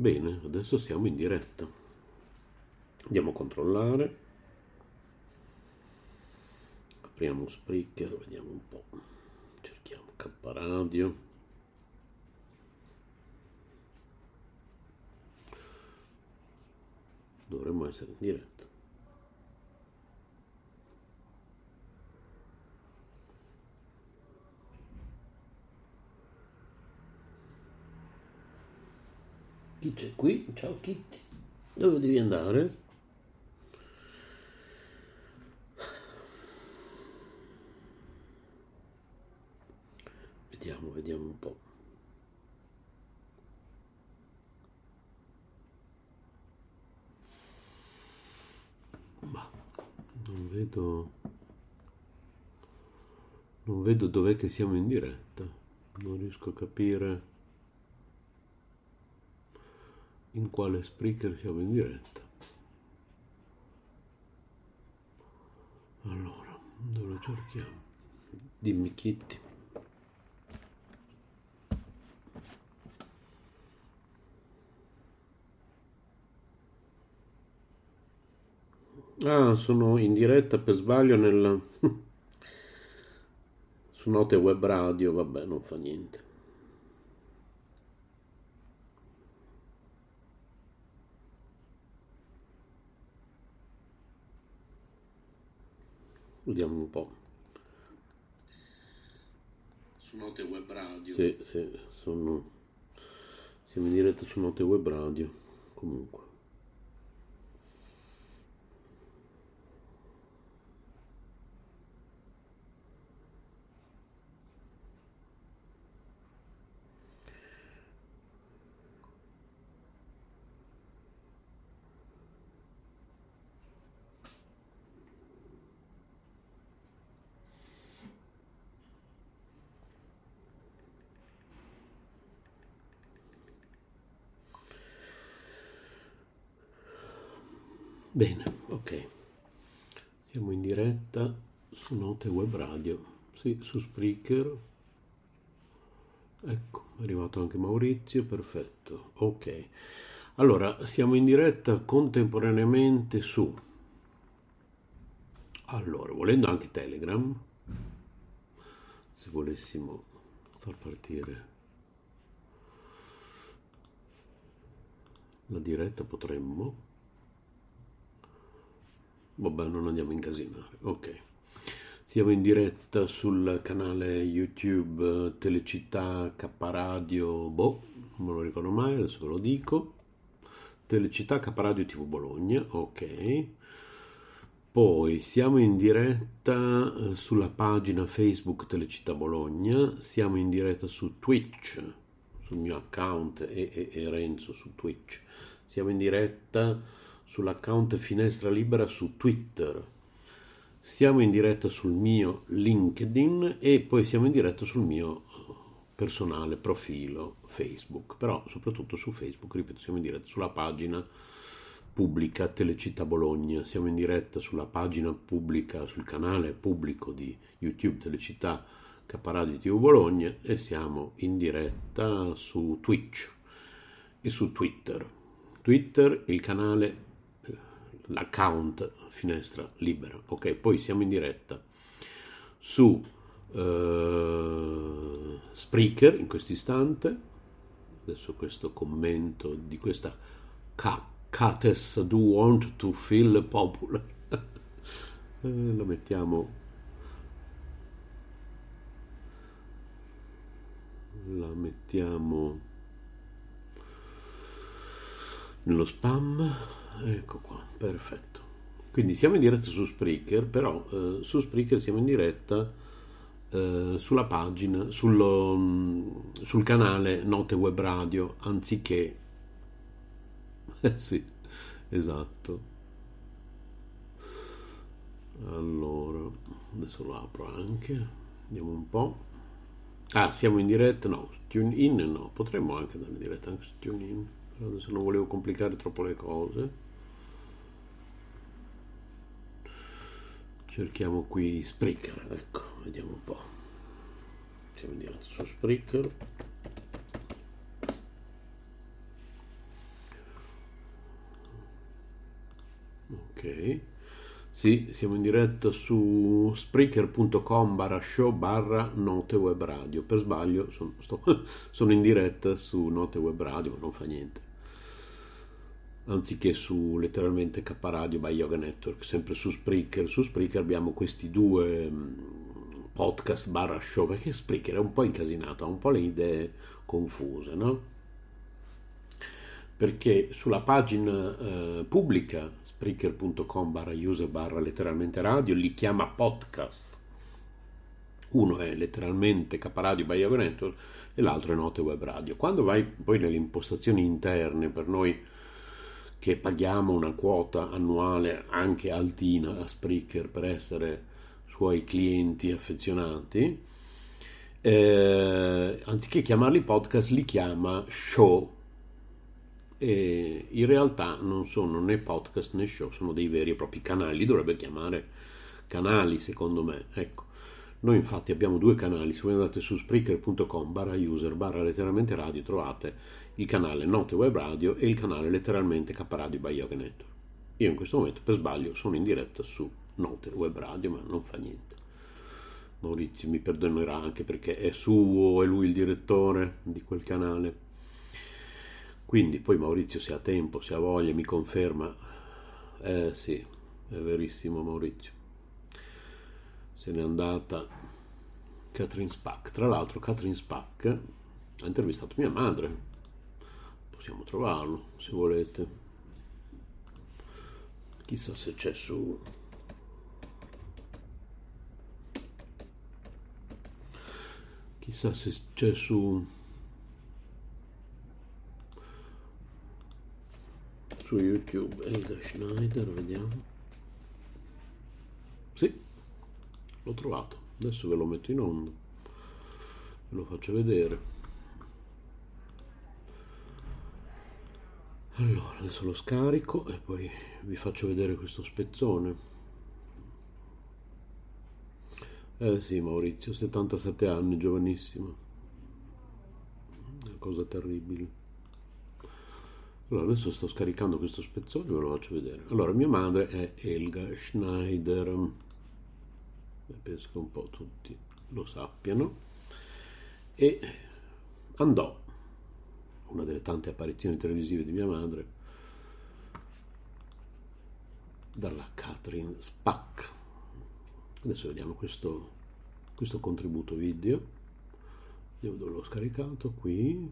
Bene, adesso siamo in diretta. Andiamo a controllare. Apriamo Spreaker, vediamo un po'. Cerchiamo K Radio. Dovremmo essere in diretta. Chi c'è qui? Ciao Kitty. Dove devi andare? Vediamo, vediamo un po'. Ma non vedo. Non vedo dov'è che siamo in diretta. Non riesco a capire in quale speaker siamo in diretta. Allora, dove lo cerchiamo? Dimmi Kitty. Ah, sono in diretta per sbaglio nel... su Note Web Radio, vabbè, non fa niente. Vediamo un po'. Su Note Web Radio. Sì, sì, sono... siamo in diretta su Note Web Radio, comunque. Bene, ok. Siamo in diretta su Note Web Radio, sì, su Spreaker. Ecco, è arrivato anche Maurizio, perfetto. Ok. Allora, siamo in diretta contemporaneamente su allora, volendo anche Telegram, se volessimo far partire la diretta potremmo Vabbè, non andiamo a incasinare. Ok. Siamo in diretta sul canale YouTube Telecittà K Radio, boh, non me lo ricordo mai, adesso ve lo dico. Telecittà K Radio TV Bologna, ok. Poi siamo in diretta eh, sulla pagina Facebook Telecittà Bologna, siamo in diretta su Twitch, sul mio account e, e, e Renzo su Twitch. Siamo in diretta sull'account Finestra Libera su Twitter. Siamo in diretta sul mio LinkedIn e poi siamo in diretta sul mio personale profilo Facebook, però soprattutto su Facebook, ripeto, siamo in diretta sulla pagina pubblica Telecittà Bologna, siamo in diretta sulla pagina pubblica, sul canale pubblico di YouTube Telecittà Caparadio TV Bologna e siamo in diretta su Twitch e su Twitter. Twitter, il canale l'account finestra libera. Ok, poi siamo in diretta su uh, Spreaker in questo istante. Adesso questo commento di questa Cates do want to feel popular. eh, lo mettiamo la mettiamo nello spam ecco qua perfetto. Quindi siamo in diretta su Spreaker però eh, su Spreaker siamo in diretta eh, sulla pagina sullo, mm, sul canale Note Web Radio anziché eh sì esatto. Allora adesso lo apro anche vediamo un po' ah siamo in diretta no tune in no potremmo anche andare in diretta anche su tune in adesso non volevo complicare troppo le cose cerchiamo qui Spreaker ecco vediamo un po' siamo andati su Spreaker ok sì, siamo in diretta su spreaker.com barra show barra note web radio. Per sbaglio sono, sto, sono in diretta su note web radio, non fa niente. Anziché su letteralmente K Radio by Yoga Network, sempre su Spreaker. Su Spreaker abbiamo questi due mm, podcast barra show, perché Spreaker è un po' incasinato, ha un po' le idee confuse, no? Perché sulla pagina eh, pubblica spreaker.com barra user barra letteralmente radio li chiama podcast. Uno è letteralmente Caparadio by Yoga Network e l'altro è Note Web Radio. Quando vai poi nelle impostazioni interne per noi che paghiamo una quota annuale anche altina a Spreaker per essere suoi clienti affezionati, eh, anziché chiamarli podcast li chiama show e in realtà non sono né podcast né show, sono dei veri e propri canali, li dovrebbe chiamare canali secondo me, ecco. Noi infatti abbiamo due canali, se voi andate su spreaker.com barra user barra letteralmente radio trovate il canale Note Web Radio e il canale letteralmente K Radio by Yoga Network. Io in questo momento per sbaglio sono in diretta su Note Web Radio ma non fa niente. Maurizio mi perdonerà anche perché è suo, è lui il direttore di quel canale. Quindi poi Maurizio se ha tempo, se ha voglia, mi conferma. Eh sì, è verissimo Maurizio. Se n'è andata Catherine Spack. Tra l'altro Catherine Spack ha intervistato mia madre. Possiamo trovarlo se volete. Chissà se c'è su chissà se c'è su su YouTube Elga Schneider, vediamo. Sì, l'ho trovato. Adesso ve lo metto in onda. Ve lo faccio vedere. Allora, adesso lo scarico e poi vi faccio vedere questo spezzone. Eh sì, Maurizio, 77 anni, giovanissimo. Una cosa terribile. Allora, adesso sto scaricando questo spezzone e ve lo faccio vedere. Allora, mia madre è Elga Schneider, penso che un po' tutti lo sappiano, e andò, una delle tante apparizioni televisive di mia madre, dalla Catherine Spack. Adesso vediamo questo, questo contributo video, vediamo dove l'ho scaricato, qui,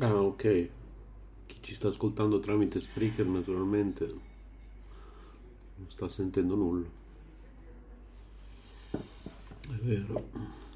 Ah, ok. Chi ci sta ascoltando tramite Spreaker naturalmente non sta sentendo nulla. È vero.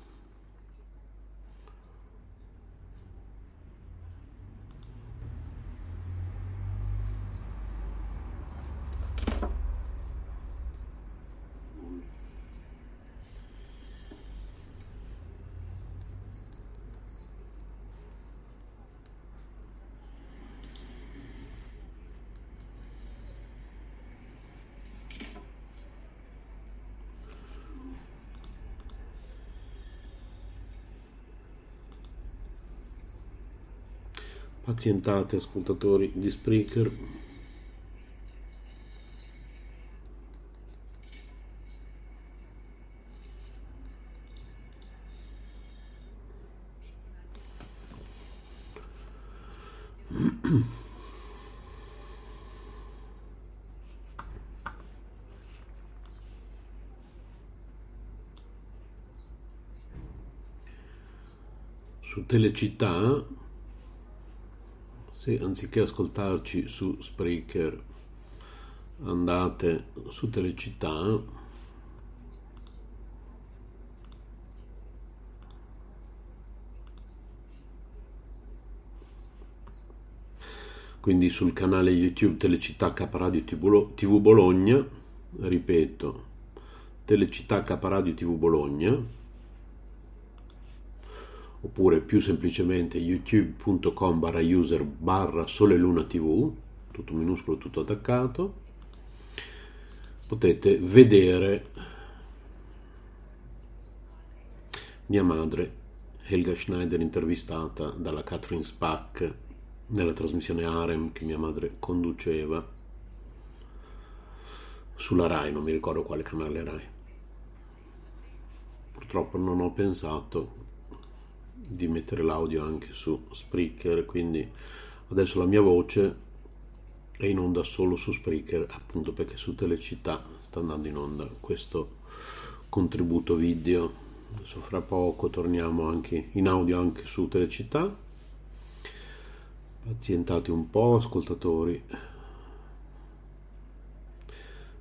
Pazientate ascoltatori di Spreaker. Telecittà se anziché ascoltarci su Spreaker andate su Telecittà quindi sul canale YouTube Telecittà Caparadio TV Bologna ripeto Telecittà Caparadio TV Bologna oppure più semplicemente youtube.com barra user barra sole luna tv tutto minuscolo tutto attaccato potete vedere mia madre Helga Schneider intervistata dalla Catherine Spack nella trasmissione Arem che mia madre conduceva sulla Rai, non mi ricordo quale canale Rai. Purtroppo non ho pensato di mettere l'audio anche su Spreaker, quindi adesso la mia voce è in onda solo su Spreaker, appunto perché su Telecittà sta andando in onda questo contributo video. Adesso fra poco torniamo anche in audio anche su Telecittà. Pazientate un po', ascoltatori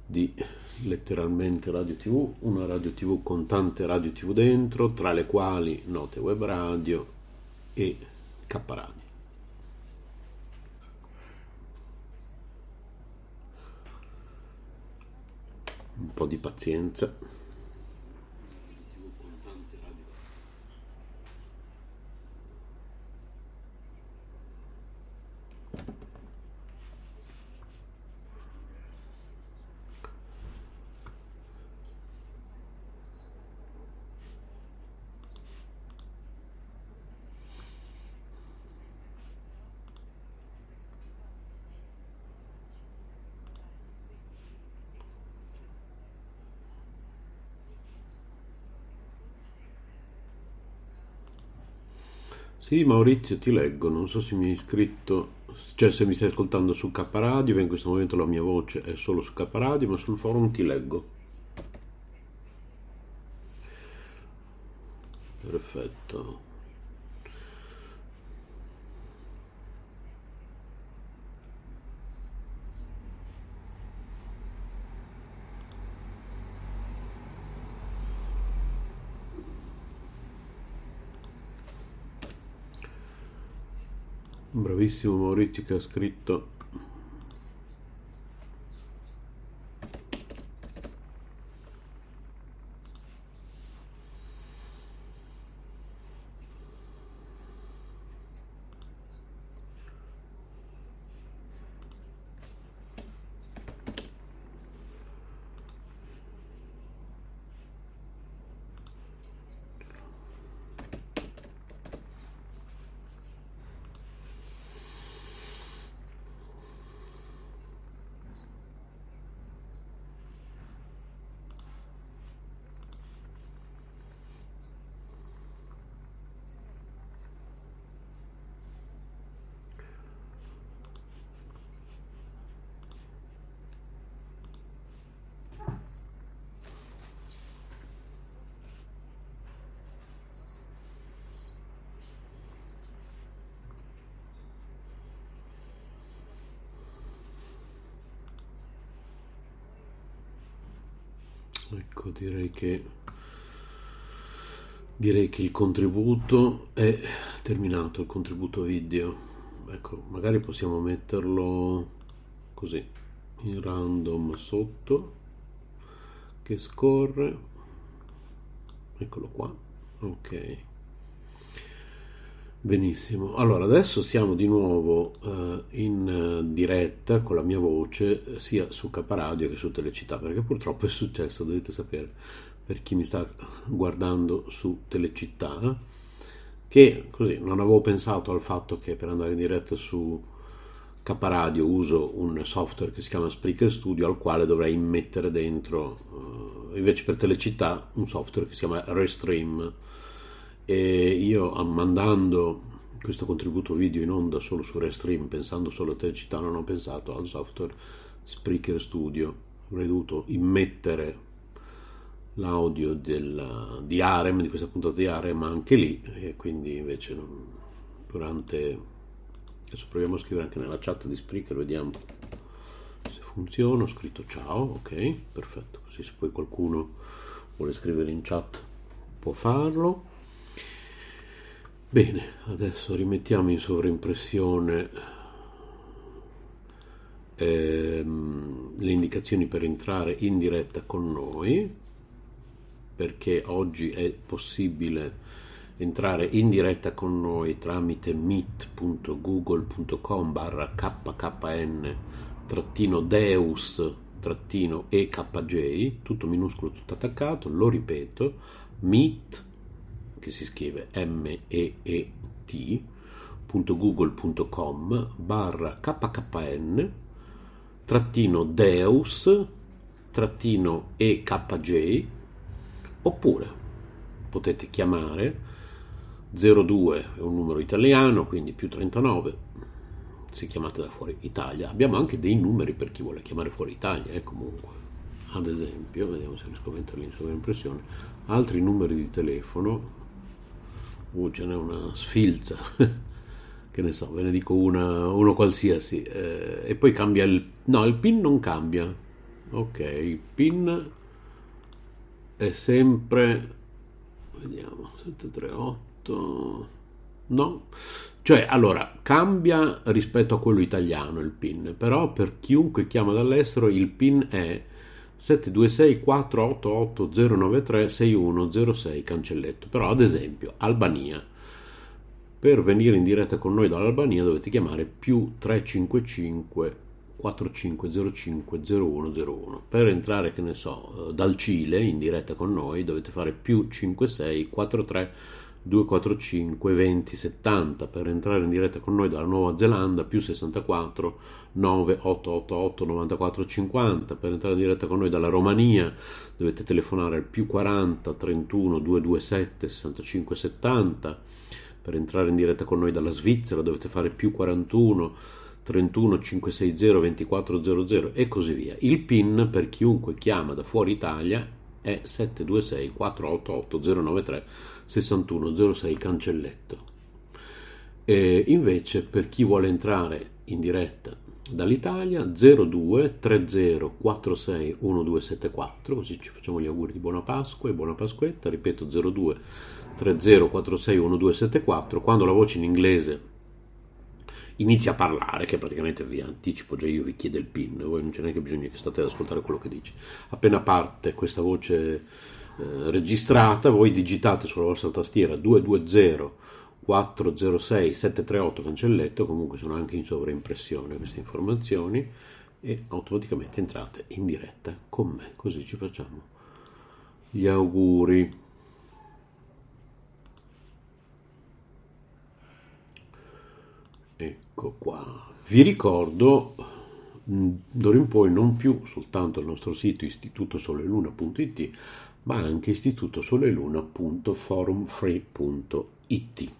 di letteralmente radio tv, una radio tv con tante radio tv dentro, tra le quali Note Web Radio e K Radio. Un po' di pazienza. Sì, Maurizio, ti leggo, non so se mi hai iscritto, cioè se mi stai ascoltando su K Radio, in questo momento la mia voce è solo su K Radio, ma sul forum ti leggo. Perfetto. Bravissimo Maurizio che ha scritto che direi che il contributo è terminato il contributo video. Ecco magari possiamo metterlo così in random sotto che scorre. Eccolo qua. Ok. Benissimo. Allora adesso siamo di nuovo uh, in diretta con la mia voce sia su Caparadio che su Telecittà perché purtroppo è successo dovete sapere per chi mi sta guardando su Telecittà che così non avevo pensato al fatto che per andare in diretta su Caparadio uso un software che si chiama Spreaker Studio al quale dovrei immettere dentro invece per Telecittà un software che si chiama Restream. E io mandando questo contributo video in onda solo su Restream pensando solo a Telecittà non ho pensato al software Spreaker Studio. Avrei dovuto immettere l'audio del, di Arem di questa puntata di Arem anche lì e quindi invece non, durante adesso proviamo a scrivere anche nella chat di Spreaker vediamo se funziona ho scritto ciao ok perfetto così se poi qualcuno vuole scrivere in chat può farlo. Bene, adesso rimettiamo in sovraimpressione ehm, le indicazioni per entrare in diretta con noi, perché oggi è possibile entrare in diretta con noi tramite meet.google.com barra kkn trattino deus trattino ekj, tutto minuscolo, tutto attaccato, lo ripeto, meet che si scrive meet.google.com barra kkn trattino deus trattino ekj oppure potete chiamare 02 è un numero italiano quindi più 39 se chiamate da fuori Italia. Abbiamo anche dei numeri per chi vuole chiamare fuori Italia eh, comunque. Ad esempio vediamo se riesco a metterli in sovraimpressione altri numeri di telefono. Uh, ce n'è una sfilza, che ne so, ve ne dico una, uno qualsiasi, eh, e poi cambia il... no, il pin non cambia, ok, pin è sempre, vediamo, 738, no, cioè allora cambia rispetto a quello italiano il pin, però per chiunque chiama dall'estero il pin è 726 488 093 6106 cancelletto. Però ad esempio Albania. Per venire in diretta con noi dall'Albania dovete chiamare più 355 4505 0101. Per entrare, che ne so, dal Cile in diretta con noi dovete fare più 56 43 245 20 70 per entrare in diretta con noi dalla Nuova Zelanda più 64 9888 94 50 per entrare in diretta con noi dalla Romania dovete telefonare al più 40 31 227 65 70 per entrare in diretta con noi dalla Svizzera dovete fare più 41 31 560 2400 e così via. Il PIN per chiunque chiama da fuori Italia è 726 488 093 6106 cancelletto. E invece per chi vuole entrare in diretta dall'Italia 02 30 46 1274 così ci facciamo gli auguri di buona Pasqua e buona Pasquetta. Ripeto 02 30 46 1274 quando la voce in inglese inizia a parlare che praticamente vi anticipo già io vi chiedo il pin voi non c'è neanche bisogno che state ad ascoltare quello che dice appena parte questa voce eh, registrata, voi digitate sulla vostra tastiera 220 406 738 cancelletto, comunque sono anche in sovraimpressione queste informazioni e automaticamente entrate in diretta con me, così ci facciamo gli auguri. Ecco qua. Vi ricordo d'ora in poi non più soltanto il nostro sito istitutosoleluna.it ma anche istitutosoleluna.forumfree.it.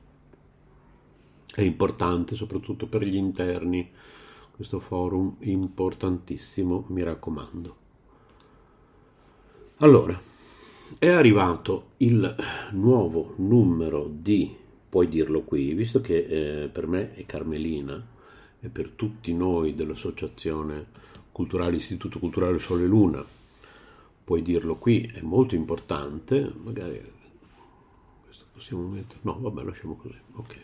È importante soprattutto per gli interni, questo forum importantissimo, mi raccomando. Allora, è arrivato il nuovo numero di, puoi dirlo qui, visto che eh, per me è Carmelina e per tutti noi dell'Associazione Culturale Istituto Culturale Sole Luna puoi dirlo qui, è molto importante, magari questo possiamo mettere, no vabbè lasciamo così, ok.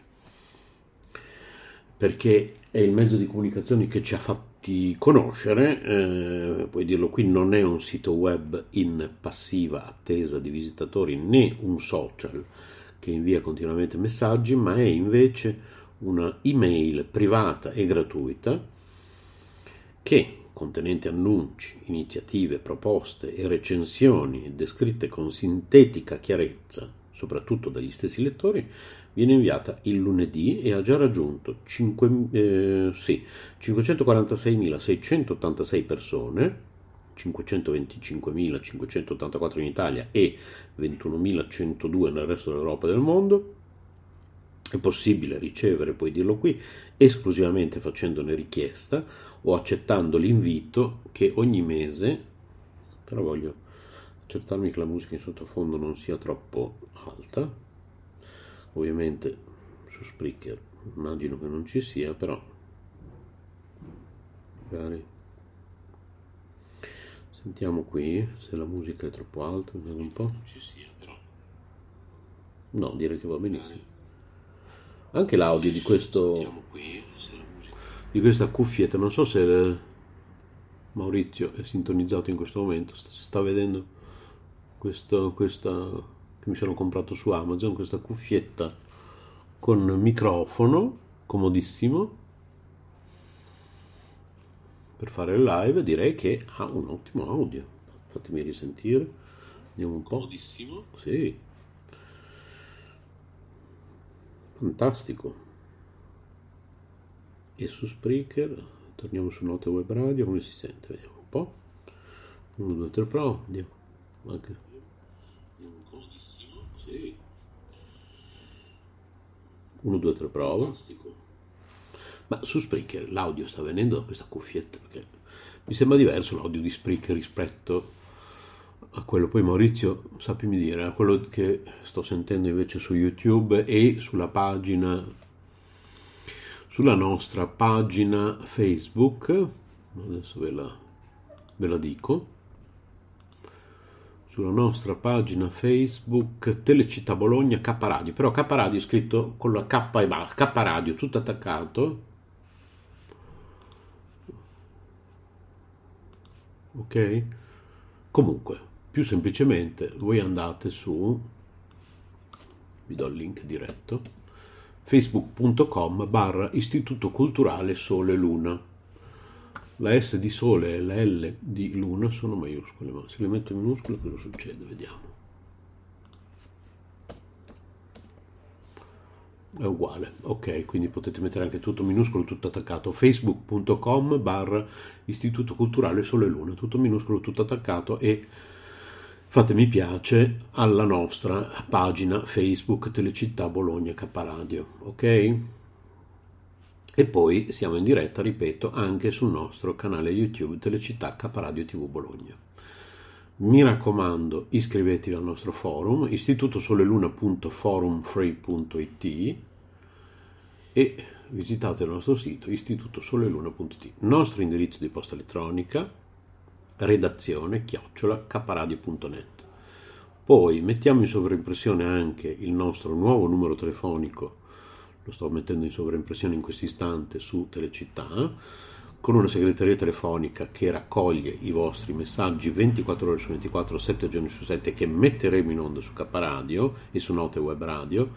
Perché è il mezzo di comunicazione che ci ha fatti conoscere, eh, puoi dirlo qui, non è un sito web in passiva attesa di visitatori né un social che invia continuamente messaggi, ma è invece una email privata e gratuita che, contenente annunci, iniziative, proposte e recensioni descritte con sintetica chiarezza, soprattutto dagli stessi lettori, viene inviata il lunedì e ha già raggiunto 5, eh, sì, 546.686 persone, 525.584 in Italia e 21.102 nel resto dell'Europa e del mondo. È possibile ricevere, puoi dirlo qui, esclusivamente facendone richiesta o accettando l'invito che ogni mese, però voglio accertarmi che la musica in sottofondo non sia troppo alta, ovviamente su Spreaker immagino che non ci sia, però magari sentiamo qui se la musica è troppo alta, vediamo un po'. No, direi che va benissimo. Anche l'audio di questo di questa cuffietta, non so se Maurizio è sintonizzato in questo momento, sta, sta vedendo questo, questa che mi sono comprato su Amazon, questa cuffietta con microfono, comodissimo, per fare il live, direi che ha un ottimo audio. Fatemi risentire, vediamo un po'. Comodissimo? Sì. Fantastico. E su Spreaker. Torniamo su Note Web Radio come si sente? Vediamo un po' 1 2 3 prova. Andiamo. Anche. Comodissimo sì. 1 2 3 prova. Fantastico ma su Spreaker l'audio sta venendo da questa cuffietta perché mi sembra diverso l'audio di Spreaker rispetto a quello. Poi Maurizio sappimi dire a quello che sto sentendo invece su YouTube e sulla pagina sulla nostra pagina Facebook, adesso ve la, ve la dico, sulla nostra pagina Facebook Telecittà Bologna K Radio, però K Radio è scritto con la K e basta, K Radio tutto attaccato. Ok? Comunque, più semplicemente voi andate su vi do il link diretto facebook.com barra Istituto Culturale Sole Luna. La S di Sole e la L di Luna sono maiuscole, ma se le metto in minuscole cosa succede? Vediamo. È uguale, ok, quindi potete mettere anche tutto minuscolo, tutto attaccato. facebook.com barra Istituto Culturale Sole Luna, tutto minuscolo, tutto attaccato e fate mi piace alla nostra pagina Facebook Telecittà Bologna Caparadio, ok? E poi siamo in diretta, ripeto, anche sul nostro canale YouTube Telecittà Caparadio TV Bologna. Mi raccomando, iscrivetevi al nostro forum istitutosoleluna.forumfree.it e visitate il nostro sito istitutosoleluna.it. Nostro indirizzo di posta elettronica redazione chiocciola caparadio.net. Poi mettiamo in sovraimpressione anche il nostro nuovo numero telefonico, lo sto mettendo in sovraimpressione in questo istante su Telecittà, con una segreteria telefonica che raccoglie i vostri messaggi 24 ore su 24, 7 giorni su 7, che metteremo in onda su Caparadio e su Note Web Radio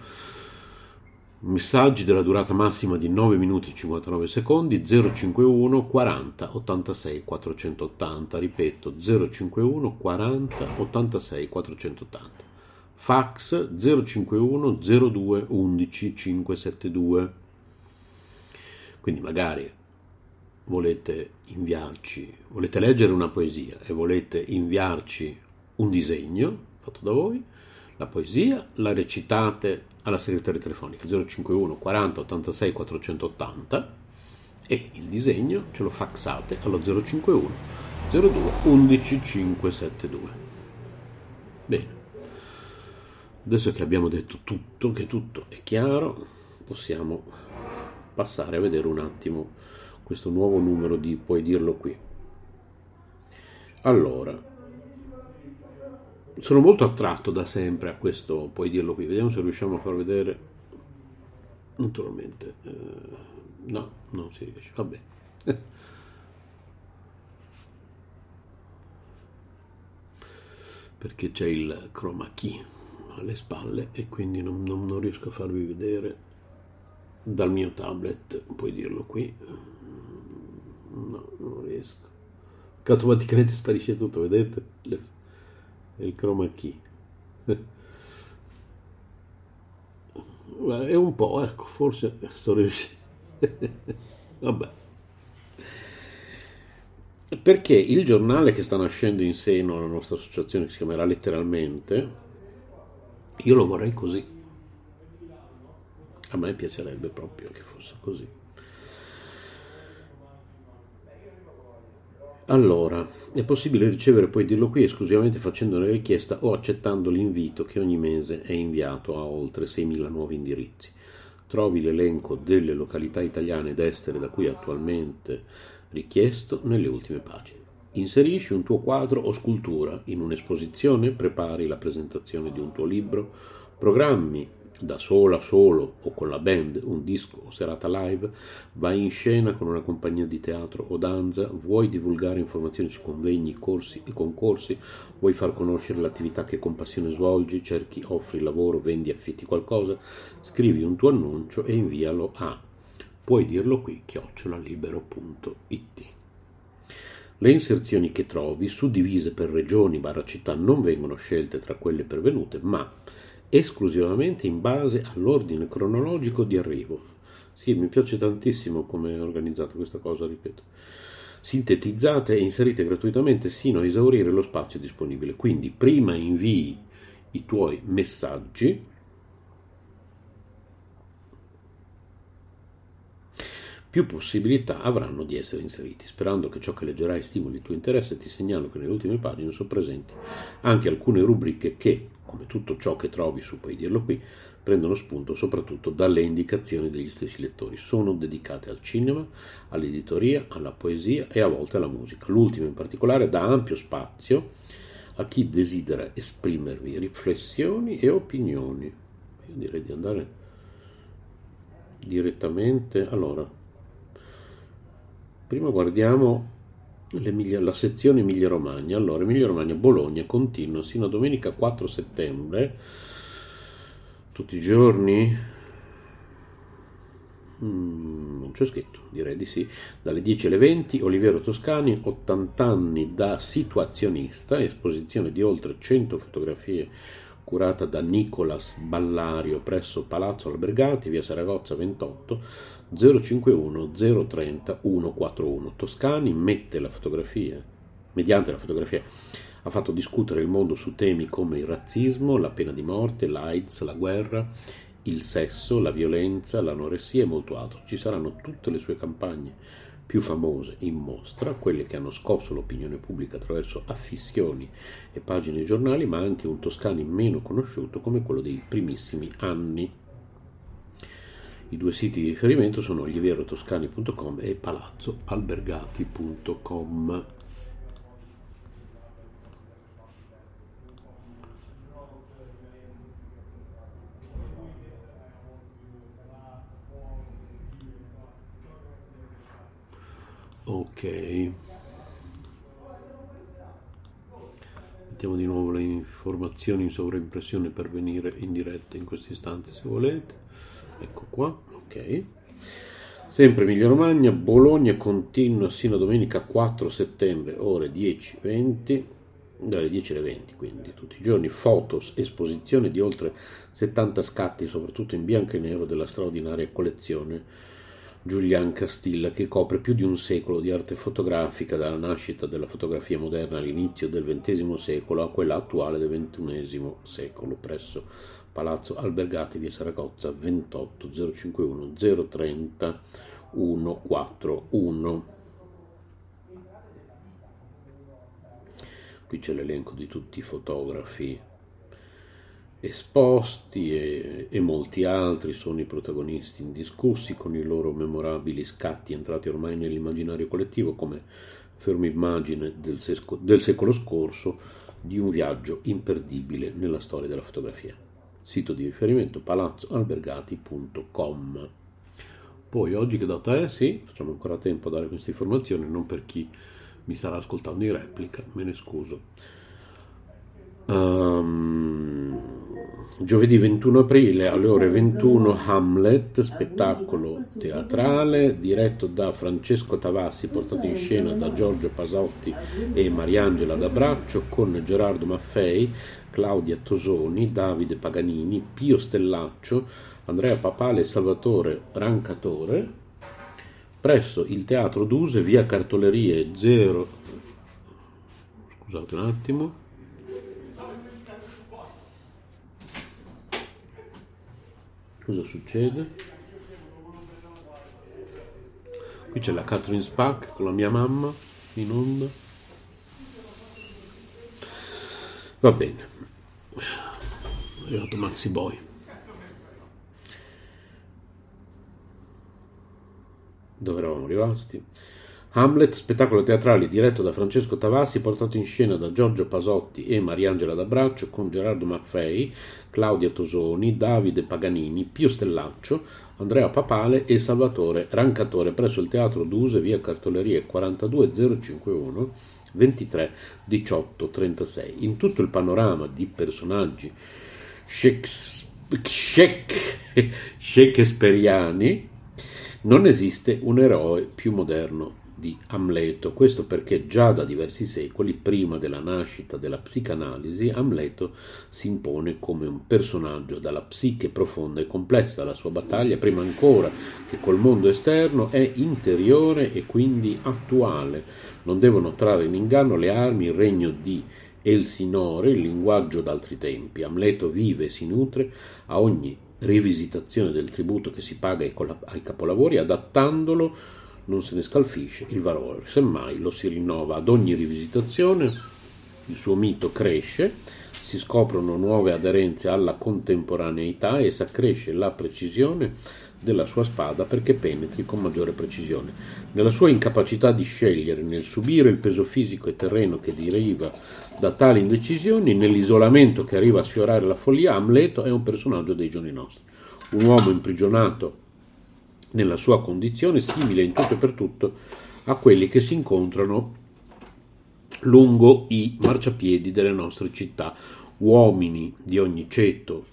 Messaggi della durata massima di 9 minuti e 59 secondi 051 40 86 480 ripeto 051 40 86 480 fax 051 02 11 572 quindi magari volete inviarci volete leggere una poesia e volete inviarci un disegno fatto da voi la poesia la recitate alla segreteria telefonica 051 40 86 480 e il disegno ce lo faxate allo 051 02 11 572. Bene, adesso che abbiamo detto tutto, che tutto è chiaro, possiamo passare a vedere un attimo questo nuovo numero di puoi dirlo qui. Allora, sono molto attratto da sempre a questo, puoi dirlo qui, vediamo se riusciamo a far vedere. Naturalmente, eh, no, non si riesce, vabbè. Perché c'è il chroma key alle spalle e quindi non, non, non riesco a farvi vedere dal mio tablet, puoi dirlo qui. No, non riesco. Che automaticamente sparisce tutto, vedete? Il chroma key. È un po', ecco, forse sto riuscendo. Vabbè. Perché il giornale che sta nascendo in seno alla nostra associazione, che si chiamerà letteralmente, io lo vorrei così. A me piacerebbe proprio che fosse così. Allora, è possibile ricevere poi dirlo qui esclusivamente facendo una richiesta o accettando l'invito che ogni mese è inviato a oltre 6.000 nuovi indirizzi. Trovi l'elenco delle località italiane ed estere da cui attualmente richiesto nelle ultime pagine. Inserisci un tuo quadro o scultura in un'esposizione, prepari la presentazione di un tuo libro, programmi da sola, solo o con la band, un disco o serata live, vai in scena con una compagnia di teatro o danza, vuoi divulgare informazioni su convegni, corsi e concorsi, vuoi far conoscere l'attività che con passione svolgi, cerchi, offri lavoro, vendi, affitti qualcosa, scrivi un tuo annuncio e invialo a puoi dirlo qui chiocciolalibero.it. Le inserzioni che trovi, suddivise per regioni barra città, non vengono scelte tra quelle pervenute, ma esclusivamente in base all'ordine cronologico di arrivo. Sì, mi piace tantissimo come è organizzata questa cosa, ripeto. Sintetizzate e inserite gratuitamente sino a esaurire lo spazio disponibile. Quindi prima invii i tuoi messaggi più possibilità avranno di essere inseriti. Sperando che ciò che leggerai stimoli il tuo interesse, ti segnalo che nelle ultime pagine sono presenti anche alcune rubriche che, come tutto ciò che trovi su Puoi dirlo qui, prendono spunto soprattutto dalle indicazioni degli stessi lettori. Sono dedicate al cinema, all'editoria, alla poesia e a volte alla musica. L'ultimo in particolare dà ampio spazio a chi desidera esprimervi riflessioni e opinioni. Io direi di andare direttamente. Allora, prima guardiamo la sezione Emilia Romagna. Allora, Emilia Romagna, Bologna continua sino a domenica 4 settembre, tutti i giorni. Mm, non c'è scritto, direi di sì. Dalle 10 alle 20, Oliviero Toscani, 80 anni da situazionista, esposizione di oltre 100 fotografie curata da Nicolas Ballario presso Palazzo Albergati, via Saragozza 28 051 030 141. Toscani mette la fotografia, mediante la fotografia, ha fatto discutere il mondo su temi come il razzismo, la pena di morte, l'AIDS, la guerra, il sesso, la violenza, l'anoressia e molto altro. Ci saranno tutte le sue campagne più famose in mostra, quelle che hanno scosso l'opinione pubblica attraverso affissioni e pagine di giornali, ma anche un Toscani meno conosciuto come quello dei primissimi anni. I due siti di riferimento sono olivierotoscani.com e palazzoalbergati.com. Ok. Mettiamo di nuovo le informazioni in sovraimpressione per venire in diretta in questo istante se volete ecco qua, ok. Sempre Emilia Romagna, Bologna continua sino a domenica 4 settembre, ore 10-20, dalle 10 alle 20, quindi tutti i giorni, fotos, esposizione di oltre 70 scatti, soprattutto in bianco e nero, della straordinaria collezione Giulian Castilla, che copre più di un secolo di arte fotografica, dalla nascita della fotografia moderna all'inizio del XX secolo a quella attuale del XXI secolo, presso Palazzo Albergati, via Saragozza 28 051 030 141. Qui c'è l'elenco di tutti i fotografi esposti e, e, molti altri sono i protagonisti indiscussi con i loro memorabili scatti entrati ormai nell'immaginario collettivo come ferma immagine del, sesco, del secolo scorso di un viaggio imperdibile nella storia della fotografia. Sito di riferimento palazzoalbergati.com. Poi oggi che data è? Sì, facciamo ancora tempo a dare queste informazioni, non per chi mi starà ascoltando in replica, me ne scuso. Um, giovedì 21 aprile alle ore 21 Hamlet, spettacolo teatrale diretto da Francesco Tavassi, portato in scena da Giorgio Pasotti e Mariangela D'Abraccio con Gerardo Maffei, Claudia Tosoni, Davide Paganini, Pio Stellaccio, Andrea Papale e Salvatore Rancatore presso il Teatro Duse, via Cartolerie 0 scusate un attimo cosa succede? Qui c'è la Catherine Spack con la mia mamma in onda. Va bene. Arrivato Maxi Boy. Dove eravamo rimasti? Hamlet, spettacolo teatrale diretto da Francesco Tavassi, portato in scena da Giorgio Pasotti e Mariangela D'Abraccio, con Gerardo Maffei, Claudia Tosoni, Davide Paganini, Pio Stellaccio, Andrea Papale e Salvatore Rancatore presso il Teatro Duse, via Cartolerie 42051 23 18 36. In tutto il panorama di personaggi shakespeariani non esiste un eroe più moderno di Amleto. Questo perché già da diversi secoli, prima della nascita della psicanalisi, Amleto si impone come un personaggio dalla psiche profonda e complessa. La sua battaglia, prima ancora che col mondo esterno, è interiore e quindi attuale. Non devono trarre in inganno le armi, il regno di Elsinore, il linguaggio d'altri tempi. Amleto vive e si nutre a ogni rivisitazione del tributo che si paga ai capolavori, adattandolo non se ne scalfisce il valore, semmai lo si rinnova ad ogni rivisitazione, il suo mito cresce, si scoprono nuove aderenze alla contemporaneità e si accresce la precisione della sua spada perché penetri con maggiore precisione. Nella sua incapacità di scegliere, nel subire il peso fisico e terreno che deriva da tali indecisioni, nell'isolamento che arriva a sfiorare la follia, Amleto è un personaggio dei giorni nostri. Un uomo imprigionato nella sua condizione simile in tutto e per tutto a quelli che si incontrano lungo i marciapiedi delle nostre città, uomini di ogni ceto,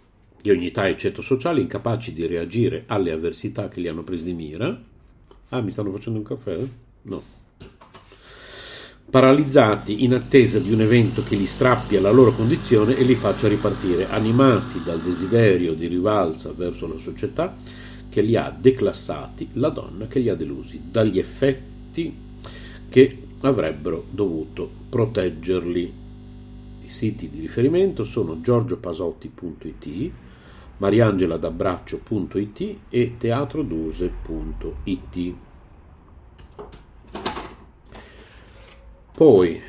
di ogni età e ceto sociale, incapaci di reagire alle avversità che li hanno presi di mira. Ah, mi stanno facendo un caffè? No. Paralizzati in attesa di un evento che li strappi alla loro condizione e li faccia ripartire, animati dal desiderio di rivalsa verso la società, che li ha declassati, la donna che li ha delusi, dagli effetti che avrebbero dovuto proteggerli. I siti di riferimento sono giorgiopasotti.it, mariangeladabbraccio.it e teatroduse.it. Poi,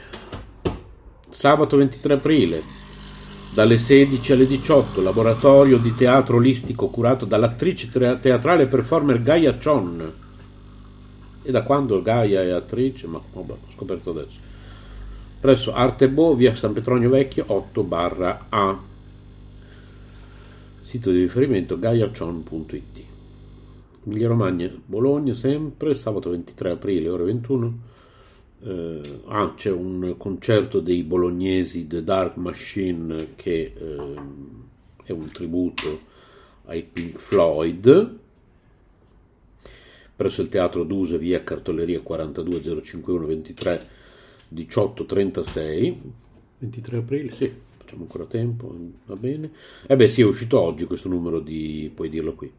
sabato 23 aprile, dalle 16 alle 18, laboratorio di teatro olistico curato dall'attrice teatrale e performer Gaia Chon. E da quando Gaia è attrice? Ma vabbè, ho scoperto adesso. Presso Arte Bo, via San Petronio Vecchio 8 barra A. Sito di riferimento gaiachon.it. Emilia Romagna, Bologna, sempre, sabato 23 aprile, ore 21 eh, ah, c'è un concerto dei bolognesi The Dark Machine che eh, è un tributo ai Pink Floyd. Presso il teatro Duse via Cartoleria 42051 23 18 36 23 aprile? Sì facciamo ancora tempo va bene eh beh sì è uscito oggi questo numero di puoi dirlo qui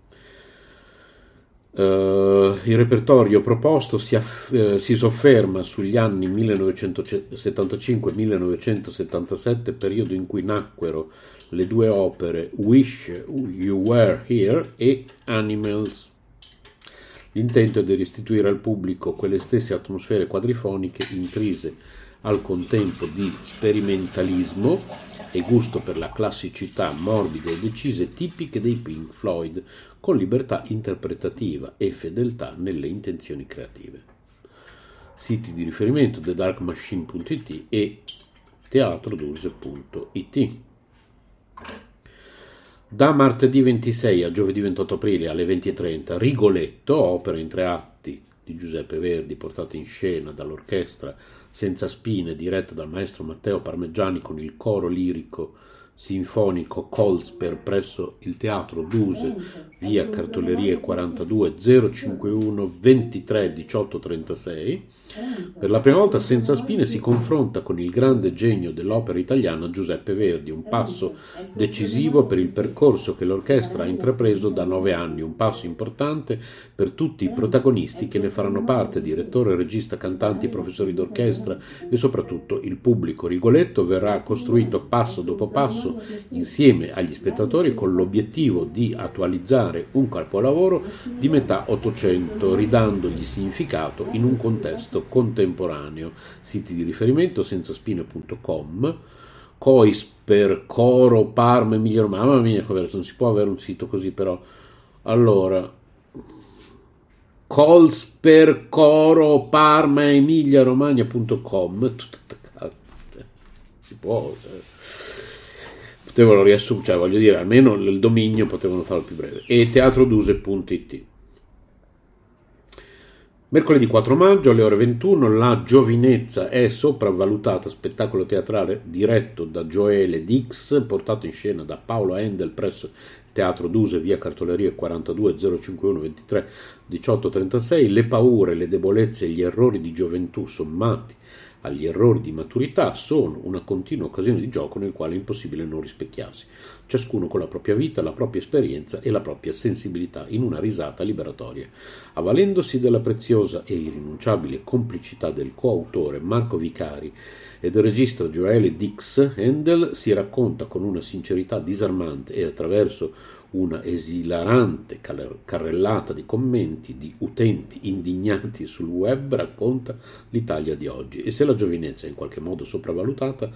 Uh, il repertorio proposto si, aff- uh, si, sofferma sugli anni 1975-1977, periodo in cui nacquero le due opere Wish You Were Here e Animals. L'intento è di restituire al pubblico quelle stesse atmosfere quadrifoniche intrise al contempo di sperimentalismo e gusto per la classicità morbide e decise tipiche dei Pink Floyd, con libertà interpretativa e fedeltà nelle intenzioni creative. Siti di riferimento thedarkmachine.it e teatroduse.it. Da martedì 26 a giovedì 28 aprile alle 20.30 Rigoletto, opera in tre atti di Giuseppe Verdi portata in scena dall'orchestra Senza Spine diretta dal maestro Matteo Parmeggiani con il coro lirico sinfonico Colsper presso il Teatro Duse, via Cartolerie 42 051 23 18 36 per la prima volta Senza Spine si confronta con il grande genio dell'opera italiana Giuseppe Verdi, un passo decisivo per il percorso che l'orchestra ha intrapreso da nove anni, un passo importante per tutti i protagonisti che ne faranno parte, direttore, regista, cantanti, professori d'orchestra e soprattutto il pubblico. Rigoletto verrà costruito passo dopo passo insieme agli spettatori con l'obiettivo di attualizzare un capolavoro di metà Ottocento, ridandogli significato in un contesto contemporaneo. Siti di riferimento senza spine.com, Cois per Coro, Parma, Emilia Romagna. Mamma mia, non si può avere un sito così però. Allora, Cols per Coro, Parma, Emilia Romagna.com. Si può. Cioè. Potevano riassumere, cioè voglio dire, almeno il dominio potevano farlo più breve. E teatroduse.it. Mercoledì 4 maggio alle ore 21 La giovinezza è sopravvalutata, spettacolo teatrale diretto da Joele Dix, portato in scena da Paolo Endel presso Teatro Duse, via Cartolerie 42 051 23 18 36. Le paure, le debolezze e gli errori di gioventù sommati agli errori di maturità sono una continua occasione di gioco nel quale è impossibile non rispecchiarsi, ciascuno con la propria vita, la propria esperienza e la propria sensibilità, in una risata liberatoria. Avvalendosi della preziosa e irrinunciabile complicità del coautore Marco Vicari e del regista Joele Dix, Handel si racconta con una sincerità disarmante e attraverso una esilarante carrellata di commenti di utenti indignati sul web racconta l'Italia di oggi e se la giovinezza è in qualche modo sopravvalutata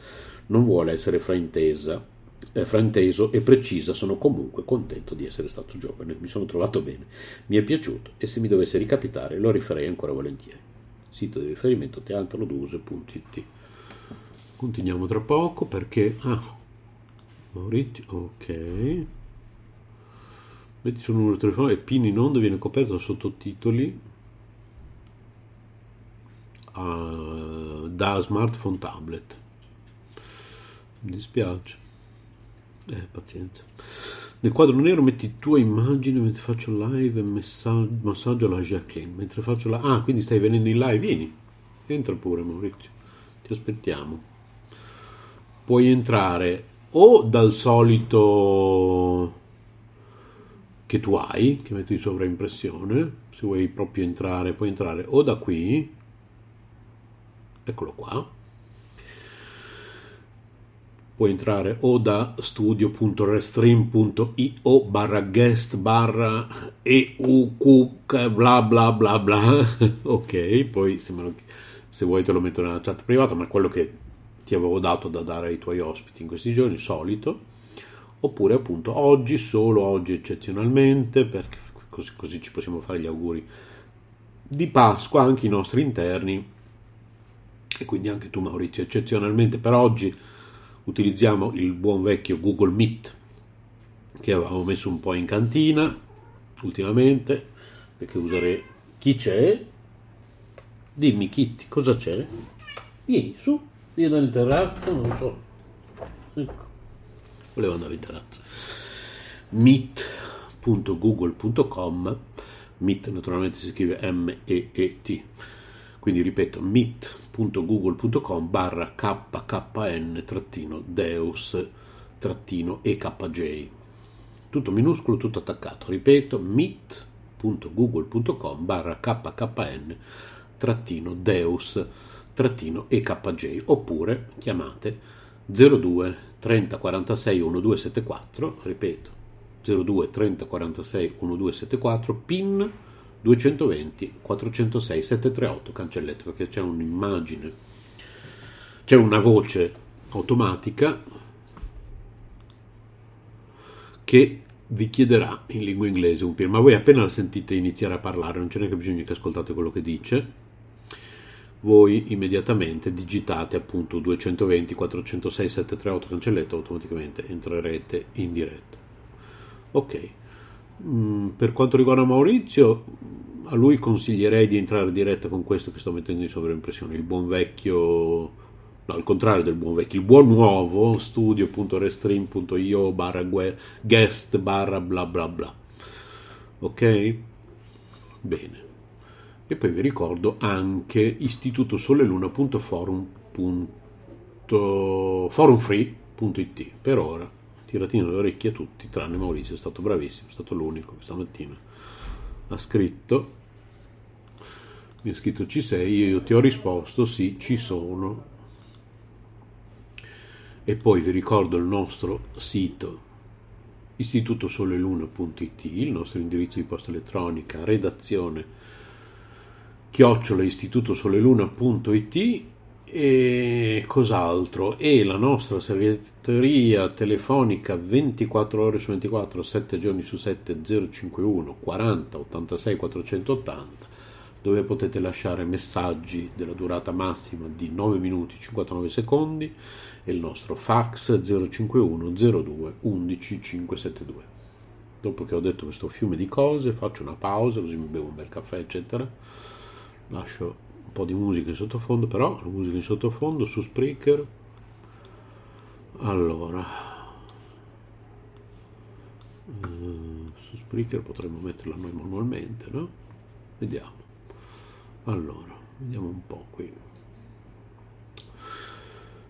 non vuole essere fraintesa eh, frainteso e precisa, sono comunque contento di essere stato giovane, mi sono trovato bene, mi è piaciuto e se mi dovesse ricapitare lo rifarei ancora volentieri. Sito di riferimento teatroloduse.it. Continuiamo tra poco perché... Ah, Maurizio, ok metti sul numero di telefono e PIN in onda viene coperto da sottotitoli uh, da smartphone tablet. Mi dispiace. Eh pazienza. Nel quadro nero metti tua immagine mentre faccio live e messaggio, massaggio alla Jacqueline mentre faccio la ah quindi stai venendo in live vieni. Entra pure Maurizio. Ti aspettiamo. Puoi entrare o dal solito che tu hai, che metti in sovraimpressione, se vuoi proprio entrare, puoi entrare o da qui, eccolo qua, puoi entrare o da studio.restream.io barra guest barra euq bla bla bla bla. Ok poi se, lo, se, vuoi te lo metto nella chat privata ma quello che ti avevo dato da dare ai tuoi ospiti in questi giorni solito oppure appunto oggi, solo oggi eccezionalmente, perché così, così ci possiamo fare gli auguri di Pasqua anche i nostri interni. E quindi anche tu Maurizio eccezionalmente. Per oggi utilizziamo il buon vecchio Google Meet che avevamo messo un po' in cantina ultimamente perché userei chi c'è? Dimmi Kitty cosa c'è? Vieni su vieni dal non so. Ecco volevo andare in terrazza. meet.google.com Meet naturalmente si scrive M-E-E-T quindi ripeto meet.google.com barra KKN trattino Deus trattino EKJ tutto minuscolo, tutto attaccato. Ripeto meet.google.com barra KKN trattino Deus trattino EKJ oppure chiamate 02 30 46 1274, ripeto, 02 30 46 1274, PIN 220 406 738, cancelletto perché c'è un'immagine, c'è una voce automatica che vi chiederà in lingua inglese un PIN, ma voi appena la sentite iniziare a parlare, non c'è neanche bisogno che ascoltate quello che dice, voi immediatamente digitate appunto 220 406 738 cancelletto automaticamente entrerete in diretta. Ok. Mm, per quanto riguarda Maurizio a lui consiglierei di entrare in diretta con questo che sto mettendo in sovraimpressione il buon vecchio no al contrario del buon vecchio il buon nuovo studio.restream.io barra guest barra bla bla bla. Ok? Bene e poi vi ricordo anche istitutosoleluna.forum.forumfree.it per ora tiratino le orecchie a tutti tranne Maurizio è stato bravissimo è stato l'unico stamattina ha scritto. Mi ha scritto ci sei? Io ti ho risposto sì ci sono. E poi vi ricordo il nostro sito istitutosoleluna.it il nostro indirizzo di posta elettronica redazione chiocciola istitutosoleluna.it e cos'altro? E la nostra segreteria telefonica 24 ore su 24 7 giorni su 7 051 40 86 480 dove potete lasciare messaggi della durata massima di 9 minuti 59 secondi e il nostro fax 051 02 11 572 dopo che ho detto questo fiume di cose faccio una pausa così mi bevo un bel caffè eccetera lascio un po' di musica in sottofondo però la musica in sottofondo su Spreaker allora. Uh, su Spreaker potremmo metterla noi manualmente no? vediamo. Allora vediamo un po' qui.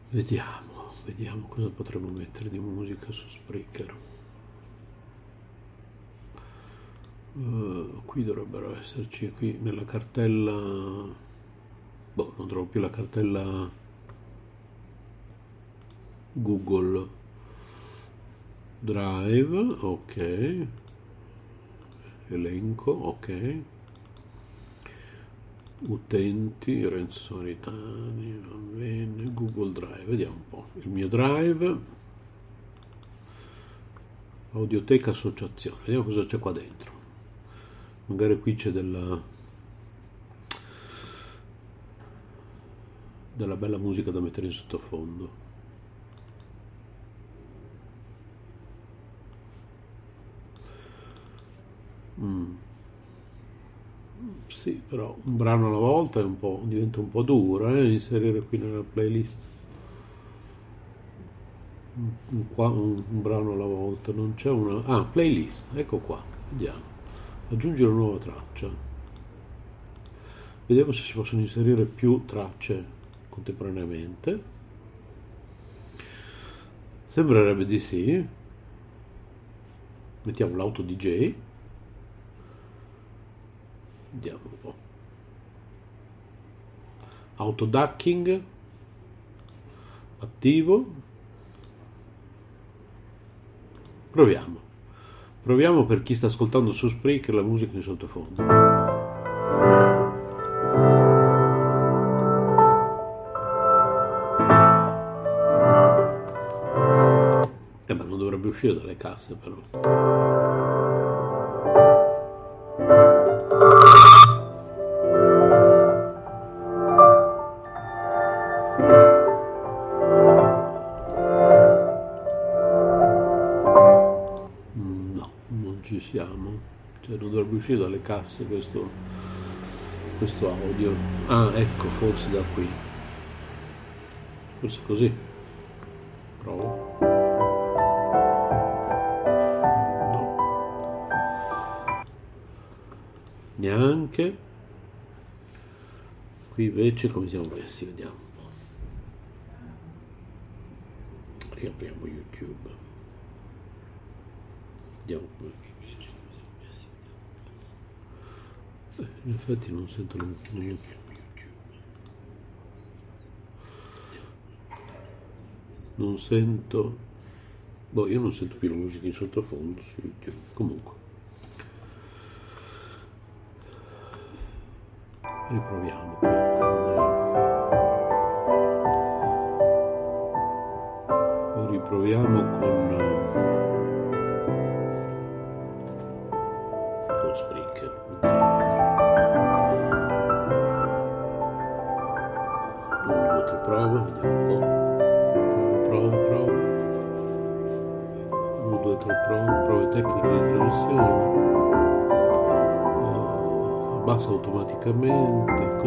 Vediamo vediamo cosa potremmo mettere di musica su Spreaker Uh, qui dovrebbero esserci qui nella cartella boh non trovo più la cartella Google. Drive ok. Elenco ok. Utenti Renzo Samaritani va bene. Google Drive vediamo un po' il mio Drive. Audioteca Associazione vediamo cosa c'è qua dentro magari qui c'è della della bella musica da mettere in sottofondo. Mm. sì però un brano alla volta è un po', diventa un po' duro eh, inserire qui nella playlist. Un, un, un brano alla volta non c'è una ah playlist ecco qua vediamo aggiungere una nuova traccia. Vediamo se si possono inserire più tracce contemporaneamente. Sembrerebbe di sì. Mettiamo l'auto DJ vediamo un po' auto ducking attivo. Proviamo Proviamo per chi sta ascoltando su Spreaker la musica in sottofondo. Eh ma non dovrebbe uscire dalle casse però. Uscire dalle casse questo, questo audio. Ah, ecco, forse da qui. Forse così. Provo. No. Neanche. Qui invece come siamo messi, vediamo un po'. Riapriamo YouTube. Vediamo come in effetti non sento musica non sento boh io non sento più la musica in sottofondo su YouTube comunque. Riproviamo riproviamo con con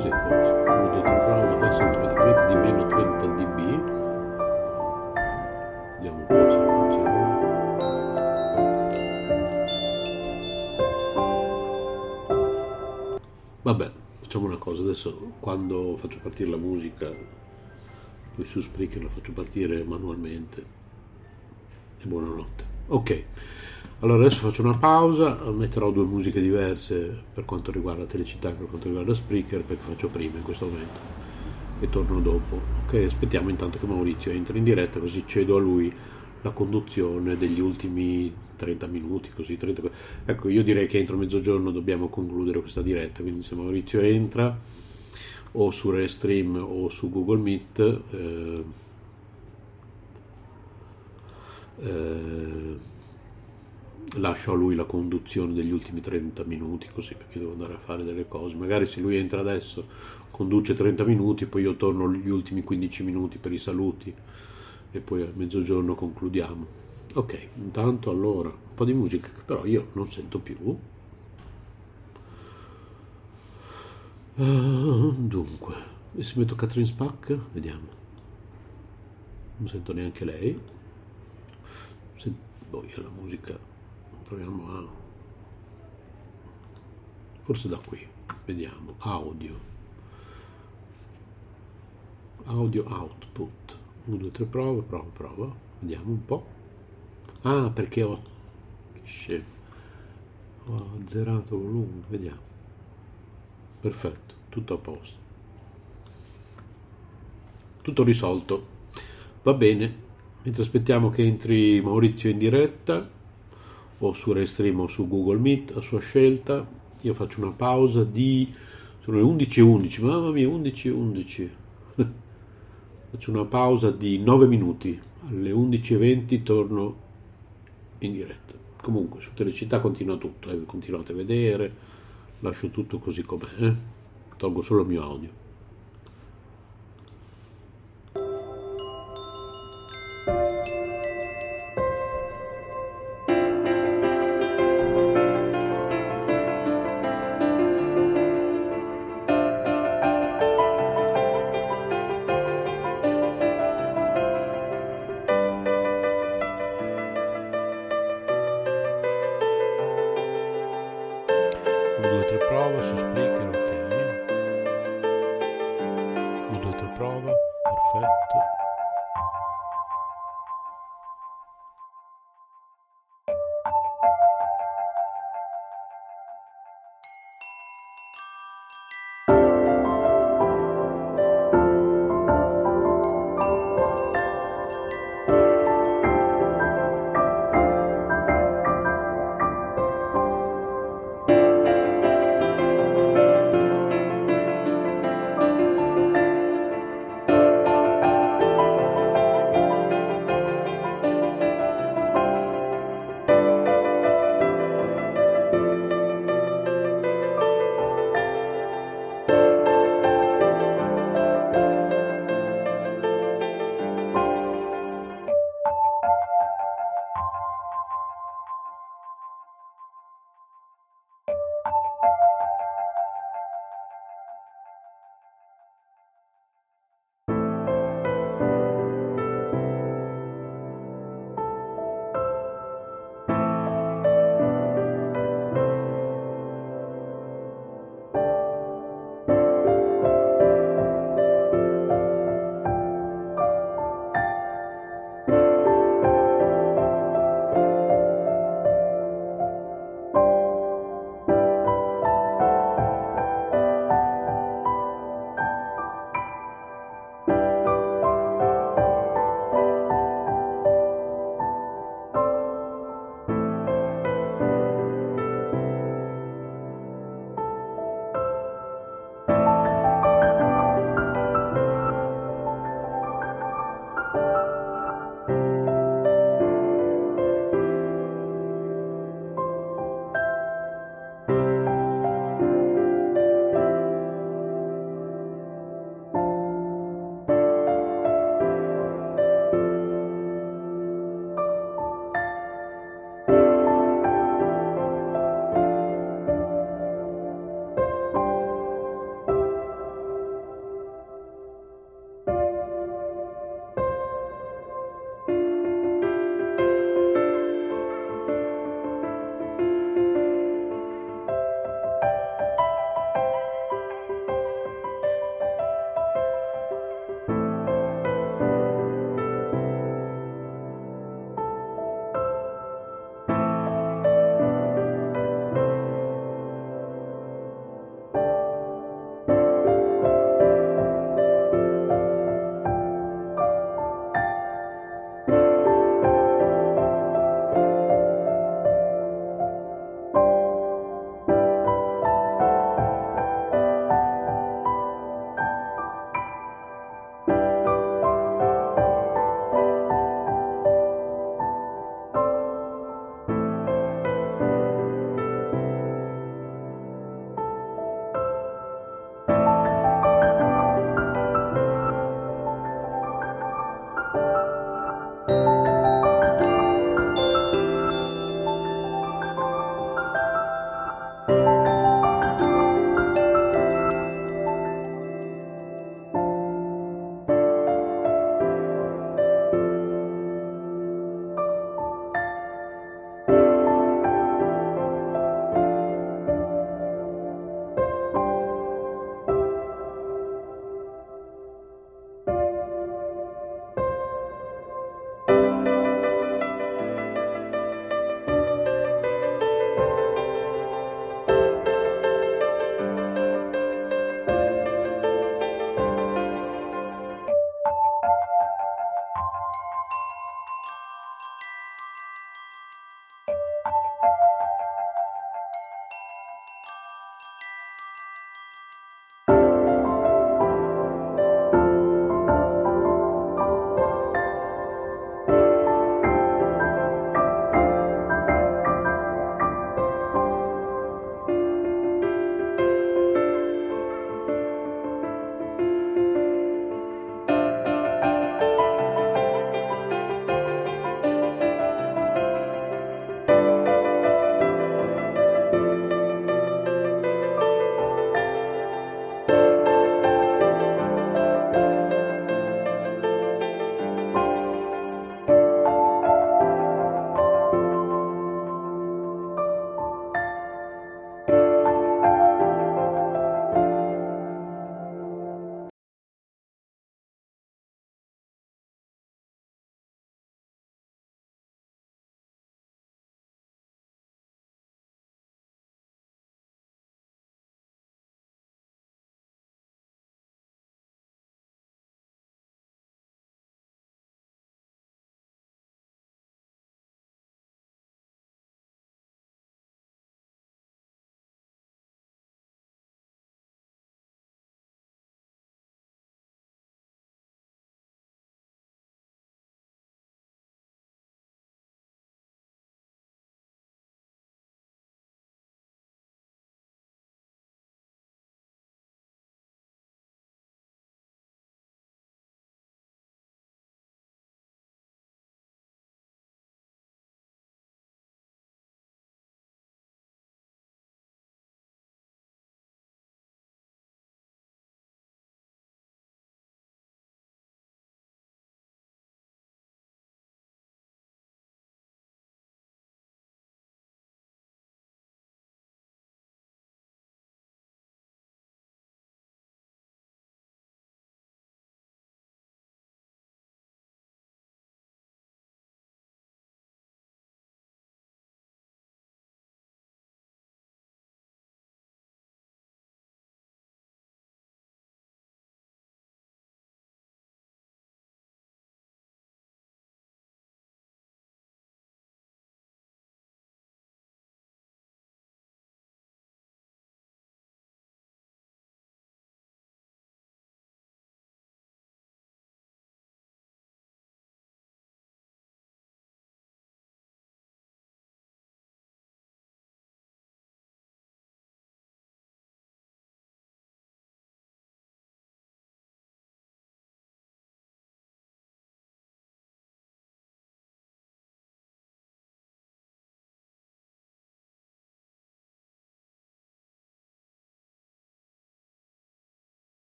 così forse. 1, 2, 3, prova, abbassa automaticamente di meno 30 dB. Vediamo un po' se funziona. Vabbè, facciamo una cosa, adesso quando faccio partire la musica, poi su Spreaker la faccio partire manualmente e buonanotte. Ok, allora adesso faccio una pausa, metterò due musiche diverse per quanto riguarda Telecittà e per quanto riguarda Spreaker perché faccio prima in questo momento e torno dopo. Ok, aspettiamo intanto che Maurizio entri in diretta così cedo a lui la conduzione degli ultimi 30 minuti, così 30... Ecco, io direi che entro mezzogiorno dobbiamo concludere questa diretta, quindi se Maurizio entra o su Restream o su Google Meet eh, eh, lascio a lui la conduzione degli ultimi 30 minuti così perché devo andare a fare delle cose magari se lui entra adesso conduce 30 minuti poi io torno gli ultimi 15 minuti per i saluti e poi a mezzogiorno concludiamo. Ok, intanto allora un po' di musica che però io non sento più. Uh, dunque, e se metto Catherine Spack, vediamo. Non sento neanche lei. Se, boh, la musica proviamo a... Forse da qui, vediamo. Audio. Audio output. 1, 2, 3, prova, prova, prova. Vediamo un po'. Ah, perché ho... Che. Ho azzerato il volume, vediamo. Perfetto, tutto a posto. Tutto risolto. Va bene. Mentre aspettiamo che entri Maurizio in diretta, o su Restream o su Google Meet, a sua scelta, io faccio una pausa di... Sono le 11.11, mamma mia, 11.11. Faccio una pausa di 9 minuti, alle 11.20 torno in diretta. Comunque su Telecittà continua tutto, eh, continuate a vedere, lascio tutto così com'è, eh? tolgo solo il mio audio.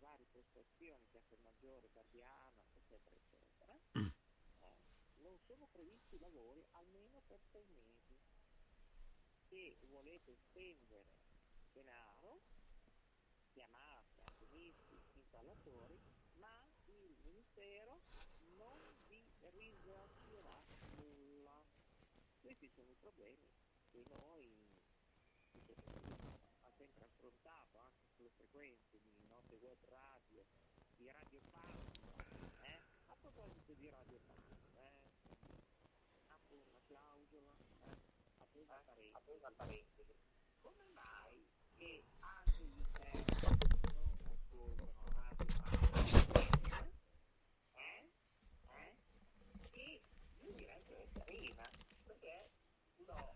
Varie postazioni, Piazza Maggiore, Barbiana, eccetera, eccetera. Eh, non sono previsti lavori almeno per sei mesi. Se volete spendere denaro, chiamate azionisti, installatori, ma il Ministero non vi risarcirà nulla. Questi sono i problemi che noi ha sempre affrontato anche frequenze di note web radio, di Radio Panda, eh? a proposito di Radio Panda, eh? apro una clausola, eh? Apro una parentesi. Come mai che anche gli interni non ascoltano Radio Panda? Eh? Eh? E io direi che è carina, perché l'ho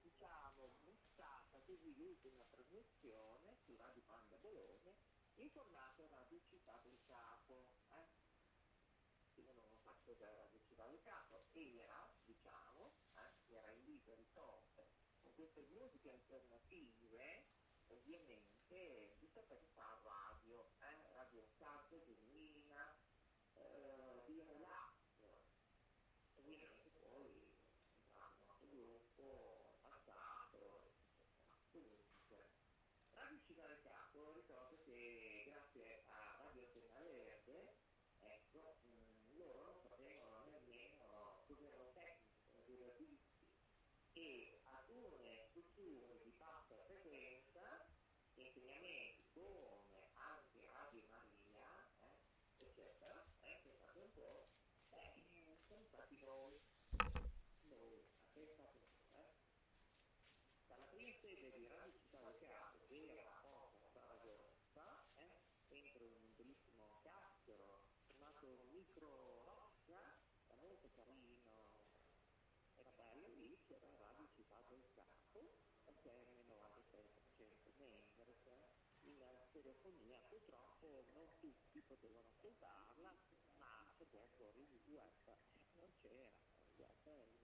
diciamo buttata così l'ultima trasmissione su Radio Panda Bologna in formato Radio Città del Capo. Eh? Io non ho fatto da Radio Città del Capo, era, diciamo, eh, era in liberi tote con queste musiche alternative, ovviamente, di sapere che fa radio, eh? Radio Sardo, Genuina, eh, di Lazio. Ovviamente poi hanno un gruppo passato, comunque. Radio Città del Capo, ricordo che grazie a Radio Appena Verde, ecco, mh, loro non sapevano nemmeno cos'erano tecnici, come radici, e alcune strutture di bassa frequenza, insegnamenti come anche Radio Maria, eh, eccetera, eh, che è stato un po', eh, sono stati noi, noi, a che è stato eh? dalla prima sede di Radio Città del Capo, che era poco Saragossa, eh, entro un bellissimo caschero chiamato Micro Roccia, era molto carino, era bello lì, c'era Radio Città del Capo, perché erano 96% members in telefonia, purtroppo non tutti potevano ascoltarla, ma perché fuori il web non c'era, web era